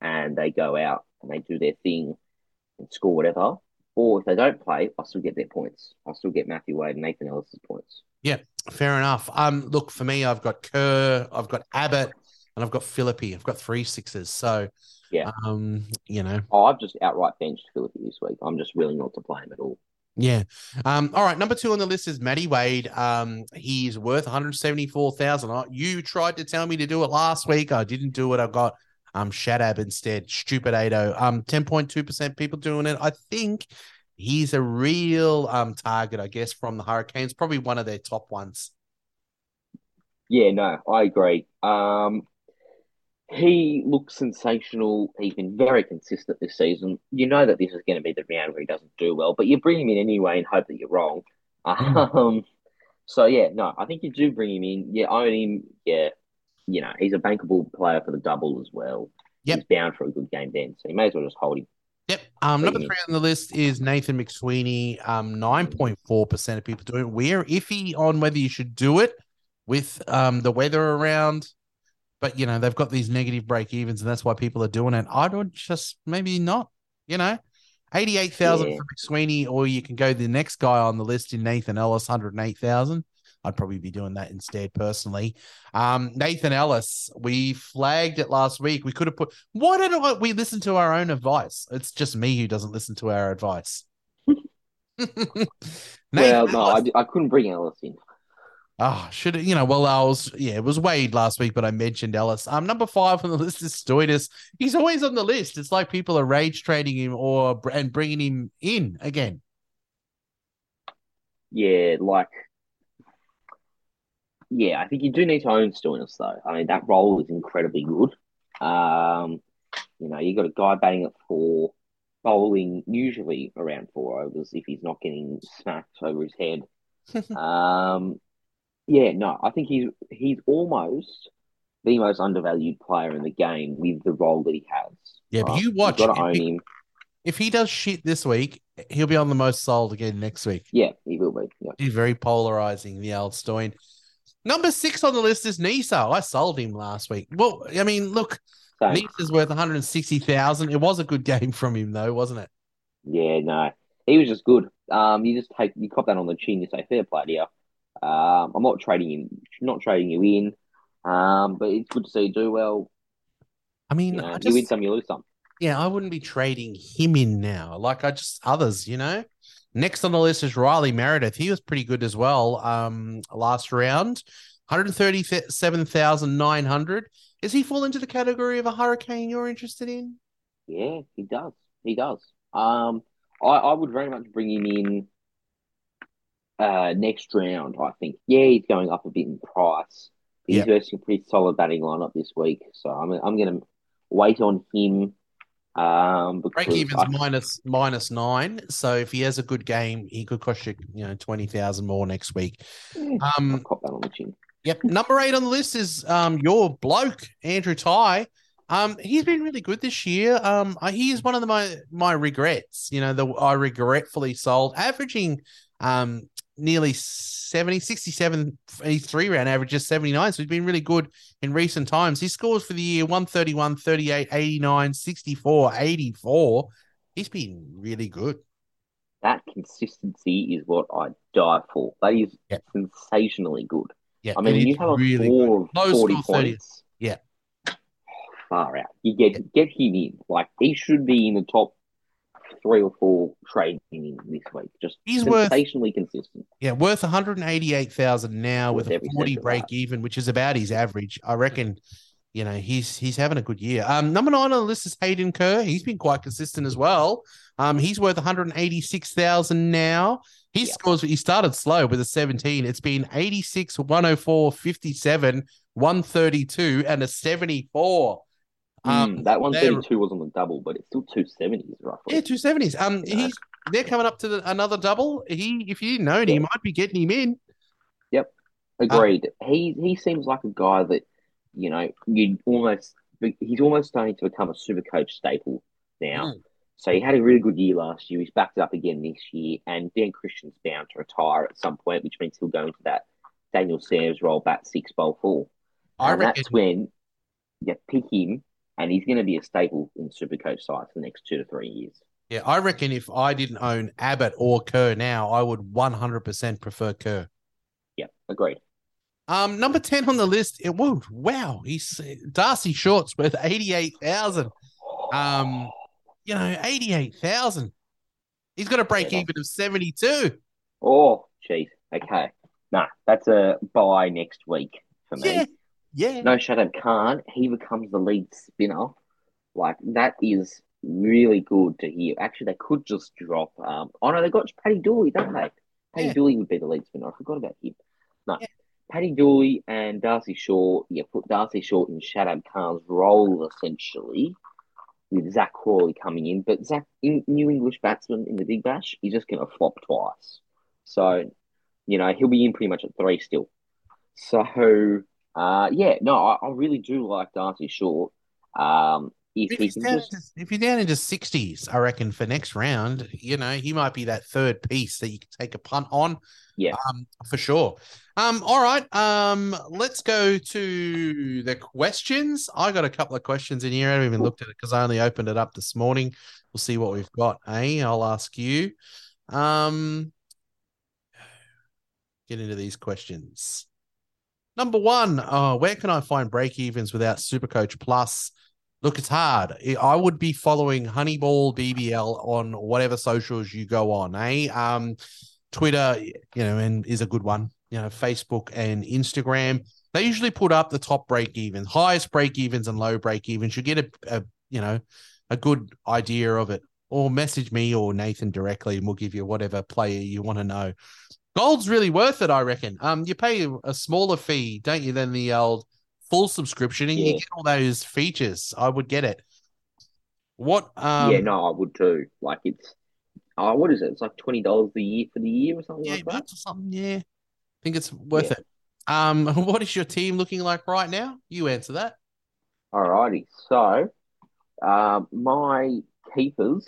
and they go out and they do their thing and score whatever, or if they don't play, I'll still get their points. I'll still get Matthew Wade and Nathan Ellis's points. Yeah, fair enough. Um, look for me, I've got Kerr, I've got Abbott, and I've got Philippe. I've got three sixes. So, Yeah. um, you know, Oh, I've just outright benched Philippe this week. I'm just willing not to play him at all. Yeah. Um, all right. Number two on the list is Matty Wade. Um, he's worth 174,000. You tried to tell me to do it last week. I didn't do it. I got um Shadab instead. Stupid 80. Um, 10.2% people doing it. I think he's a real um target, I guess, from the Hurricanes. Probably one of their top ones. Yeah, no, I agree. Um, he looks sensational. He's been very consistent this season. You know that this is going to be the round where he doesn't do well, but you bring him in anyway and hope that you're wrong. Um, so yeah, no, I think you do bring him in. You own him. Yeah, you know he's a bankable player for the double as well. Yep. He's bound for a good game then, so you may as well just hold him. Yep. Um, number three on the list is Nathan McSweeney. Um, 9.4% of people doing it. We're iffy on whether you should do it with um the weather around. But you know, they've got these negative break evens, and that's why people are doing it. I would just maybe not, you know. 88,000 Yeah. for McSweeney, or you can go the next guy on the list in Nathan Ellis, 108,000. I'd probably be doing that instead personally. Um, Nathan Ellis, we flagged it last week. We could have put, why don't we listen to our own advice? It's just me who doesn't listen to our advice. Well, no, I, I couldn't bring Ellis in. Oh, should it, you know? Well, I was yeah, it was Wade last week, but I mentioned Ellis. Um, number five on the list is Stoinis. He's always on the list. It's like people are rage trading him or and bringing him in again. Yeah, like, yeah, I think you do need to own Stoinis though. I mean, that role is incredibly good. Um, you know, you got a guy batting at four, bowling usually around four overs if he's not getting smacked over his head. um, yeah, no, I think he's he's almost the most undervalued player in the game with the role that he has. Yeah, but you watch You've got to if own he- him. If he does shit this week, he'll be on the most sold again next week. Yeah, he will be. Yeah. He's very polarizing, the old Stoin. Number six on the list is Nisa. I sold him last week. Well, I mean, look, Nisa's worth 160,000. It was a good game from him, though, wasn't it? Yeah, no, he was just good. Um, you just take you cop that on the chin. You say fair play you. Um, I'm not trading him, not trading you in. Um, but it's good to see you do well. I mean, You know, I you win some, you lose some. yeah, I wouldn't be trading him in now. Like I just others, you know. Next on the list is Riley Meredith. He was pretty good as well. Um, last round, 137,900. Does he fall into the category of a hurricane you're interested in? Yeah, he does. He does. Um, I, I would very much bring him in. Uh, next round, I think. Yeah, he's going up a bit in price. He's Yeah. versus a pretty solid batting lineup this week, so I'm I'm going to wait on him. Um, Break even's I- minus minus nine. So if he has a good game, he could cost you, you know, twenty thousand more next week. eh, Um, I'll cop that on the chin. Yep. Number eight on the list is um your bloke, Andrew Tye. Um, he's been really good this year. Um, he is one of the, my my regrets. You know, the I regretfully sold, averaging um nearly 70, 67, his three round average is 79. So he's been really good in recent times. His scores for the year 131, 38, 89, 64, 84. He's been really good. That consistency is what I die for. That is Yeah. sensationally good. Yeah. I mean, you have a really four of Low 40 score 30. points. Yeah. Far out. You get get him in. Like he should be in the top three or four trade in this week. Just He's worth- sensationally consistent. Yeah, worth 188,000 now Worth with a 40 break that. even, which is about his average. I reckon, you know, he's he's having a good year. Um, number nine on the list is Hayden Kerr. He's been quite consistent as well. Um, he's worth 186,000 now. Yeah. scores, he started slow with a 17. It's been 86, 104, 57, 132, and a 74. Um, Mm, that one they're- thirty two was on the double, but it's still two seventies roughly. yeah, two seventies. Um, Yeah. he's they're coming up to the, another double. He, if you didn't know, it, he might be getting him in. Yep, agreed. he he seems like a guy that you know you almost he's almost starting to become a super coach staple now. Mm. So he had a really good year last year. He's backed it up again this year, and Dan Christian's bound to retire at some point, which means he'll go into that Daniel Sam's role, bat six, bowl four. I and reckon. that's when you pick him, and he's going to be a staple in super coach sides for the next two to three years. Yeah, I reckon if I didn't own Abbott or Kerr now, I would 100% prefer Kerr. Yeah, agreed. Um, number 10 on the list, it whoa, wow, he's D'Arcy Short's worth 88,000. Um, you know, 88,000. He's got a break Yeah. even of 72. Oh, jeez. Okay. Nah, that's a buy next week for me. Yeah. Yeah. No Shadab Khan, he becomes the lead spinner. Like that is really good to hear. Actually, they could just drop. Um, oh no, they got Paddy Dooley, don't they? Paddy Yeah. Dooley would be the lead spinner. I forgot about him. No, Yeah. Paddy Dooley and D'Arcy Short. Yeah, put D'Arcy Short in Shadab Khan's role essentially, with Zak Crawley coming in. But Zach, in, New English batsman in the Big Bash, he's just going to flop twice. So, you know, he'll be in pretty much at three still. So, uh, yeah, no, I, I really do like D'Arcy Short. Um, if If he he's, down just, into, if you're down into 60s, I reckon for next round, you know, he might be that third piece that you can take a punt on. Yeah. Um, for sure. Um, all right. Um, let's go to the questions. I got a couple of questions in here. I haven't even looked at it because I only opened it up this morning. We'll see what we've got. Eh? I'll ask you. Um, get into these questions. Number one, uh, where can I find break evens without Supercoach Plus? Look, it's hard. I- would be following Honeyball BBL on whatever socials you go on, eh? Um, Twitter, you know, and is a good one. You know, Facebook and Instagram. They usually put up the top break evens, highest break evens and low break evens. You get a, a you know, a good idea of it. Or message me or Nathan directly, and we'll give you whatever player you want to know. Gold's really worth it, I reckon. Um, you pay a smaller fee, don't you, than the old full subscription, and you get all those features. I would get it. What? Um, yeah, no, I would too. Like it's, oh, what is it? It's like twenty dollars a year for the year or something yeah, like that. or something. Yeah, I think it's worth Yeah. it. Um, what is your team looking like right now? You answer that. Alrighty, so um, my keepers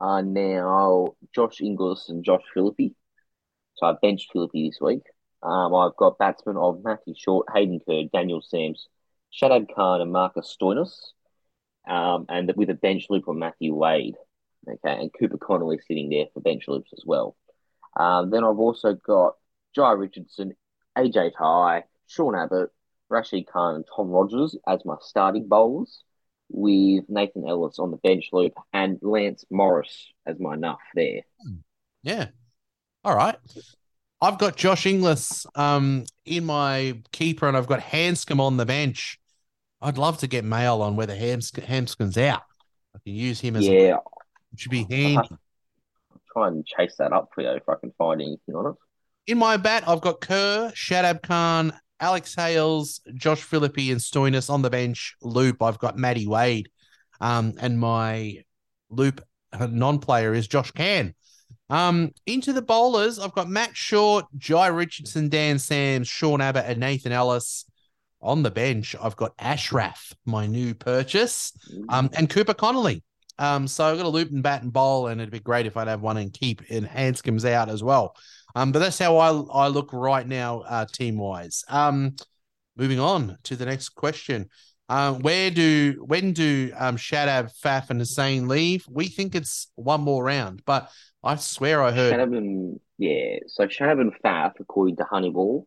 are now Josh Inglis and Josh Philippe. So I've benched Philippe this week. Um, I've got batsmen of Matthew Short, Hayden Kerr, Daniel Sams, Shadab Khan, and Marcus Stoinis, um, and with a bench loop on Matthew Wade. Okay, and Cooper Connolly sitting there for bench loops as well. Um, then I've also got Jhye Richardson, AJ Tye, Sean Abbott, Rashid Khan, and Tom Rogers as my starting bowlers, with Nathan Ellis on the bench loop and Lance Morris as my nuff there. Yeah. All right. I've got Josh Inglis um in my keeper, and I've got Handscomb on the bench. I'd love to get mail on whether Hams- Handscomb's out. I can use him as a Yeah, which would be I'll handy. try and chase that up for you if I can find anything on it. In my bat, I've got Kerr, Shadab Khan, Alex Hales, Josh Philippe, and Stoinis on the bench. Loop, I've got Matty Wade. Um, and my loop non player is Josh Can. Um, into the bowlers, I've got Matt Short, Jhye Richardson, Dan Sams, Sean Abbott, and Nathan Ellis. On the bench, I've got Ashraf, my new purchase, um, and Cooper Connolly. Um, so I've got a loop and bat and bowl, and it'd be great if I'd have one and keep and Handscomb's out as well. Um, but that's how I I look right now, uh, team wise. Um, moving on to the next question. Um, where do when do um Shadab, Faf, and Hosein leave? We think it's one more round, but I swear I heard Shadab and yeah, so Shadab and Faf, according to Honeyball,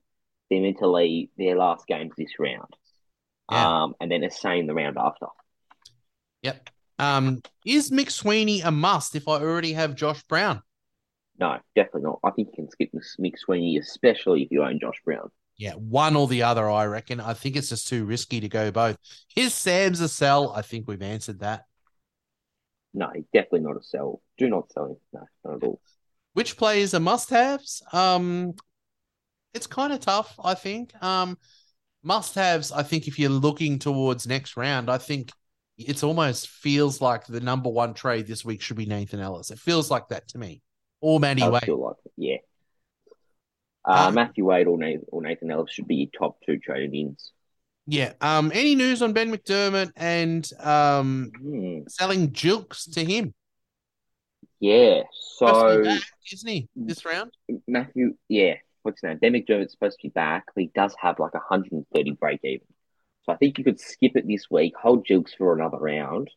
they're meant to leave their last games this round. Yeah. Um, and then the same the round after. Yep. Um, is McSweeney a must if I already have Josh Brown? No, definitely not. I think you can skip this McSweeney, especially if you own Josh Brown. Yeah, one or the other, I reckon. I think it's just too risky to go both. Is Sam's a sell? I think we've answered that. No, he's definitely not a sell. Do not sell him. No, not at all. Which players are must-haves? Um, it's kind of tough, I think. Um, must-haves. I think if you're looking towards next round, I think it's almost feels like the number one trade this week should be Nathan Ellis. It feels like that to me, or Matty I Wade. like. Yeah. Uh, Um, Matthew Wade or Nathan, or Nathan Ellis should be your top two traded ins. Yeah. Um. Any news on Ben McDermott and um Hmm. selling Gilkes to him? Yeah. So back, isn't he this round? Matthew, yeah, what's his name? Ben McDermott's supposed to be back, but he does have like a 130 break even. So I think you could skip it this week, hold Gilkes for another round,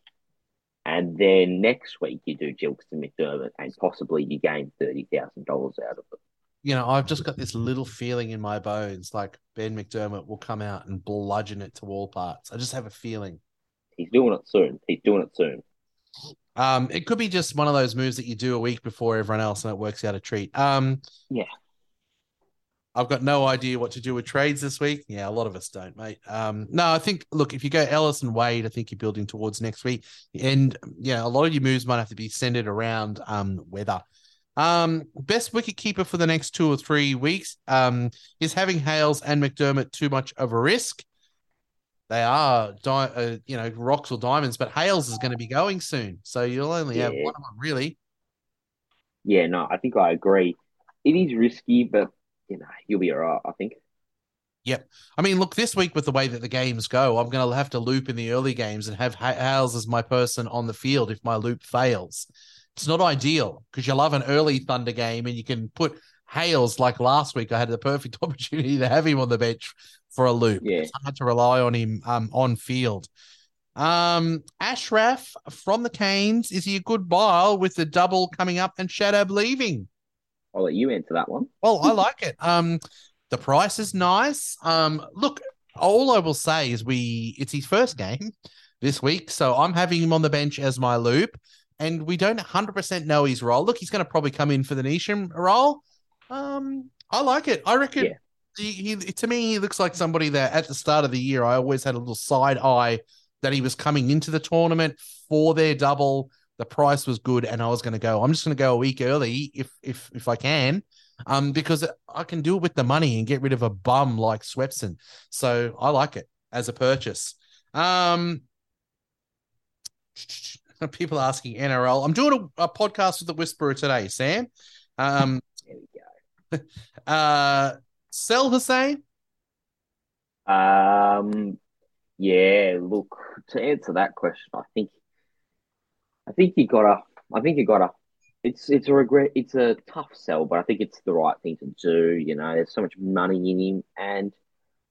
and then next week you do Gilkes to McDermott, and possibly you gain thirty thousand dollars out of it. You know, I've just got this little feeling in my bones like Ben McDermott will come out and bludgeon it to all parts. I just have a feeling. He's doing it soon. He's doing it soon. Um, it could be just one of those moves that you do a week before everyone else and it works out a treat. Um, Yeah. I've got no idea what to do with trades this week. Yeah, a lot of us don't, mate. Um, no, I think look, if you go Ellis and Wade, I think you're building towards next week. And yeah, a lot of your moves might have to be centered around um weather. Um, best wicket keeper for the next two or three weeks. Um, is having Hales and McDermott too much of a risk? They are, di- uh, you know, rocks or diamonds, but Hales is going to be going soon, so you'll only have one of them really. Yeah, no, I think I agree. It is risky, but you know you'll be alright. I think. Yep. I mean, look, this week with the way that the games go, I'm going to have to loop in the early games and have Hales as my person on the field if my loop fails. It's not ideal because you love an early Thunder game and you can put Hales like last week. I had the perfect opportunity to have him on the bench for a loop. Yeah. It's hard to rely on him um, on field. Um, Ashraf from the Canes, is he a good buy with the double coming up and Shadab leaving? I'll let you answer that one. Well, I like it. Um, the price is nice. Um, look, all I will say is we it's his first game this week, so I'm having him on the bench as my loop, and we don't 100 percent know his role. Look, he's going to probably come in for the Neesham role. Um, I like it. I reckon. Yeah. He, he, to me, he looks like somebody that at the start of the year, I always had a little side eye that he was coming into the tournament for their double. The price was good, and I was going to go. I'm just going to go a week early if if if I can, um, because I can do it with the money and get rid of a bum like Swepson. So I like it as a purchase. Um, people asking NRL. I'm doing a, a podcast with the Whisperer today, Sam. Um, There we go. uh, sell Hosein. Um, yeah. Look, to answer that question, I think, I think you gotta. I think you gotta. It's it's a regret. It's a tough sell, but I think it's the right thing to do. You know, there's so much money in him, and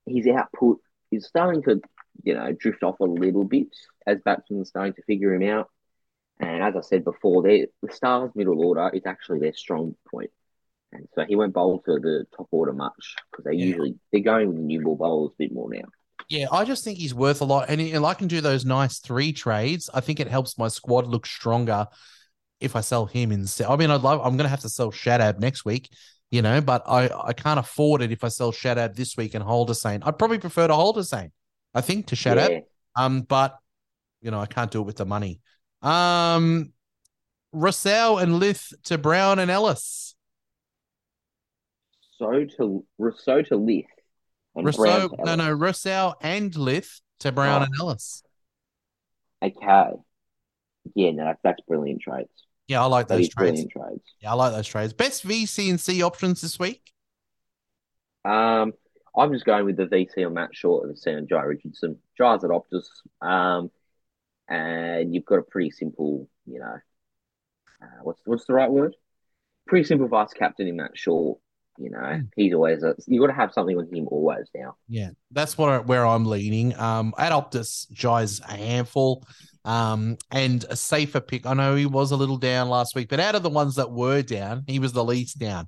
his output is starting to, you know, drift off a little bit as batsmen are starting to figure him out. And as I said before, they the Stars' middle order is actually their strong point. And so he won't bowl to the top order much because they Yeah. usually they're going with the new ball bowlers a bit more now. Yeah, I just think he's worth a lot, and, and I can do those nice three trades. I think it helps my squad look stronger if I sell him instead. I mean, I'd love. I'm going to have to sell Shadab next week, you know, but I I can't afford it if I sell Shadab this week and hold Hosein. I'd probably prefer to hold Hosein. I think to Shadab. Yeah. Um, but you know, I can't do it with the money. Um, Russell and Lyth to Brown and Ellis. So to so to Lyth, And Rossouw, Brown no, no, Rossouw and Lyth to Brown Oh. and Ellis. Okay. Yeah, no, that's, that's brilliant trades. Yeah, I like That those trades. brilliant trades. Yeah, I like those trades. Best VC and C options this week. Um, I'm just going with the VC on Matt Short and Sam Jhye Richardson. Jhye's at Optus. Um, and you've got a pretty simple, you know, uh, what's what's the right word? Pretty simple vice captain in that Short. You know, Mm. he's always a, you got to have something with him always now. Yeah, that's what I- where I'm leaning. Um, at Optus, Jhye's a handful, um, and a safer pick. I know he was a little down last week, but out of the ones that were down, he was the least down.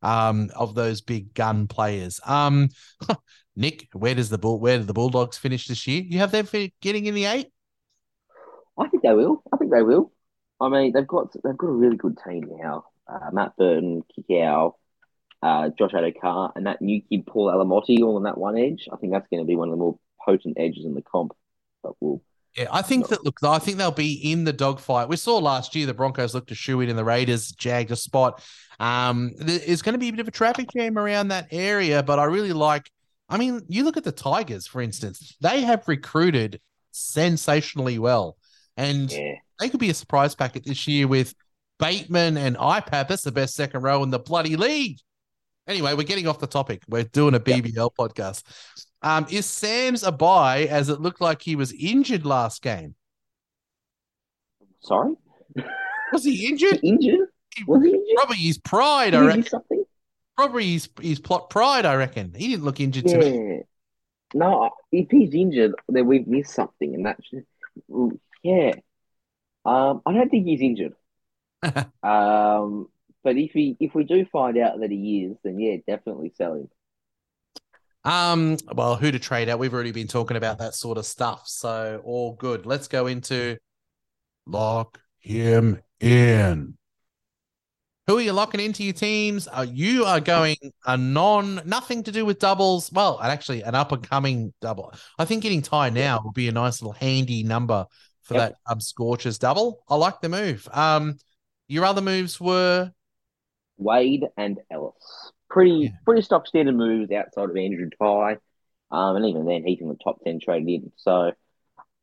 Um, of those big gun players. Um, Nick, where does the bull? Where do the Bulldogs finish this year? You have them for getting in the eight. I think they will. I think they will. I mean, they've got they've got a really good team now. Uh, Matt Burton, Kikau, uh, Josh Addo-Carr, and that new kid Paul Alamoti all on that one edge. I think that's going to be one of the more potent edges in the comp. But we'll Yeah, I think that look, I think they'll be in the dogfight. We saw last year the Broncos looked to shoe in and the Raiders jagged a spot. Um, there's going to be a bit of a traffic jam around that area, but I really like. I mean, you look at the Tigers, for instance; they have recruited sensationally well, and yeah. they could be a surprise packet this year with Bateman and IPAP. That's the best second row in the bloody league. Anyway, we're getting off the topic. We're doing a BBL podcast. Um, is Sam's a buy as it looked like he was injured last game? Sorry, Was he injured? injured? Was he injured? Probably his pride, Did I reckon. something? Probably his, his plot pride, I reckon. He didn't look injured to me. Yeah. No, if he's injured, then we've missed something, and that's yeah. Um, I don't think he's injured. um, but if he if we do find out that he is, then yeah, definitely sell him. Um, well, who to trade out? We've already been talking about that sort of stuff. So all good. Let's go into lock him in. Who are you locking into your teams? Uh, you are going a non, nothing to do with doubles. Well, actually, an up and coming double. I think getting Tye now will be a nice little handy number for Yep. that um Scorchers double. I like the move. Um, your other moves were Wade and Ellis, pretty Yeah. pretty stock standard moves outside of Andrew Tye, um, and even then he's in the top ten traded in. So,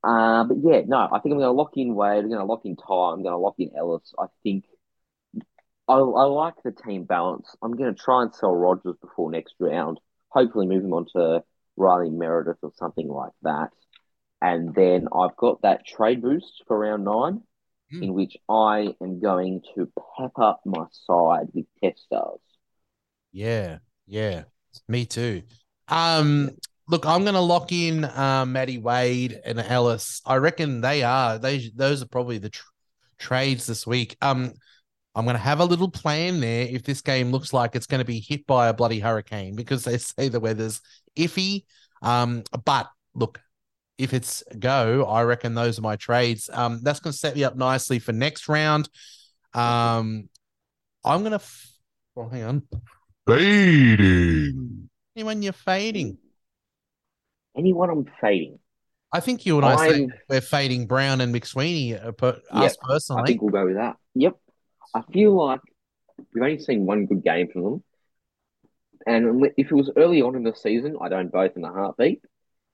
uh, but yeah, no, I think I'm going to lock in Wade. I'm going to lock in Ty. I'm going to lock in Ellis. I think I, I like the team balance. I'm going to try and sell Rogers before next round. Hopefully, move him on to Riley Meredith or something like that. And then I've got that trade boost for round nine, Hmm. in which I am going to pep up my side with test stars. Yeah, yeah, me too. Um, look, I'm gonna lock in um Matty Wade and Ellis. I reckon they are. They those are probably the tr- trades this week. Um, I'm gonna have a little plan there if this game looks like it's gonna be hit by a bloody hurricane because they say the weather's iffy. Um, but look. If it's go, I reckon those are my trades. Um, that's going to set me up nicely for next round. Um, I'm gonna. F- well, hang on. Fading. Anyone you're fading? Anyone I'm fading, I think you and I say I'm- we're fading Brown and McSweeney. Uh, per, Yep, us personally, I think we'll go with that. Yep. I feel like we've only seen one good game from them. And if it was early on in the season, I'd own both in a heartbeat.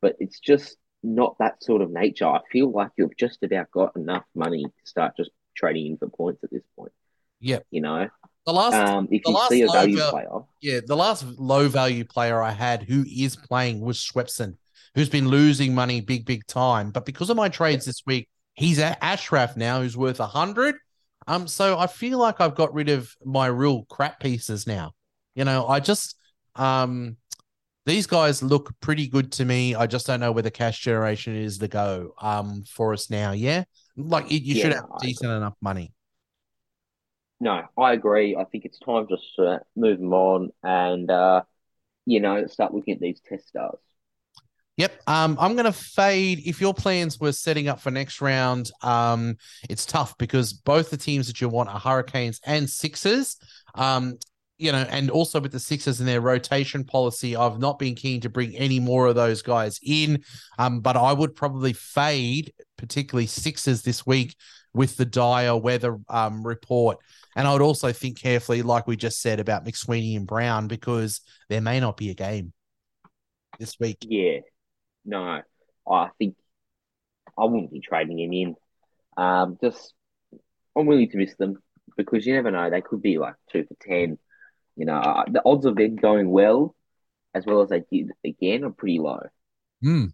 But it's just not that sort of nature. I feel like you've just about got enough money to start just trading in for points at this point. Yeah, You know, the last, um, if the you last see a low value val- player, yeah, the last low value player I had who is playing was Swepson, who's been losing money big, big time. But because of my trades this week, he's at Ashraf now, who's worth a hundred. Um, so I feel like I've got rid of my real crap pieces now. You know, I just um these guys look pretty good to me. I just don't know whether the cash generation is the go um for us now. Yeah, like you, you Yeah, should have I decent enough money. no, I agree. I think it's time just to move them on and, uh, you know, start looking at these test stars. Yep. Um, I'm gonna fade. If your plans were setting up for next round, um, it's tough because both the teams that you want are Hurricanes and Sixers. Um, you know, and also with the Sixers and their rotation policy, I've not been keen to bring any more of those guys in. Um, but I would probably fade, particularly Sixers this week with the dire weather um report. And I would also think carefully, like we just said about McSweeney and Brown, because there may not be a game. this week. Yeah, no, I think I wouldn't be trading him in. Um, just I'm willing to miss them because you never know; they could be like two for ten. You know, uh, the odds of them going well, as well as they did again, are pretty low. Hmm.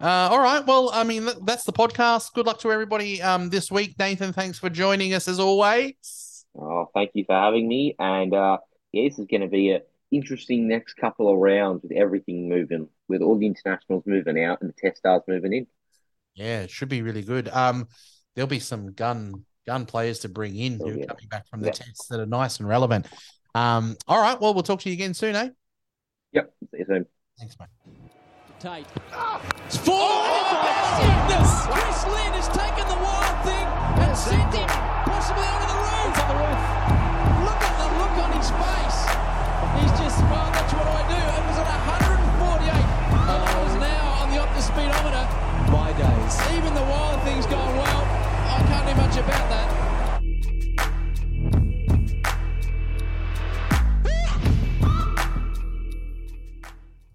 Uh, all right. Well, I mean, th- that's the podcast. Good luck to everybody um, this week. Nathan, thanks for joining us as always. Oh, thank you for having me. And uh, yeah, this is going to be an interesting next couple of rounds with everything moving, with all the internationals moving out and the test stars moving in. Yeah, it should be really good. Um, there'll be some gun gun players to bring in Oh, who are yeah. coming back from the Yeah. tests that are nice and relevant. Um, all right. Well, we'll talk to you again soon, eh? Yep. See you soon. Thanks, mate. Tate. Ah! It's four! Oh! That's it! Chris Lynn has taken the wild thing and sent it possibly onto the roof. On the roof. Look at the look on his face. He's just, well, that's what I do. It was at 148 miles an hour on the Optus speedometer. My days. Even the wild thing's going well. I can't do much about that.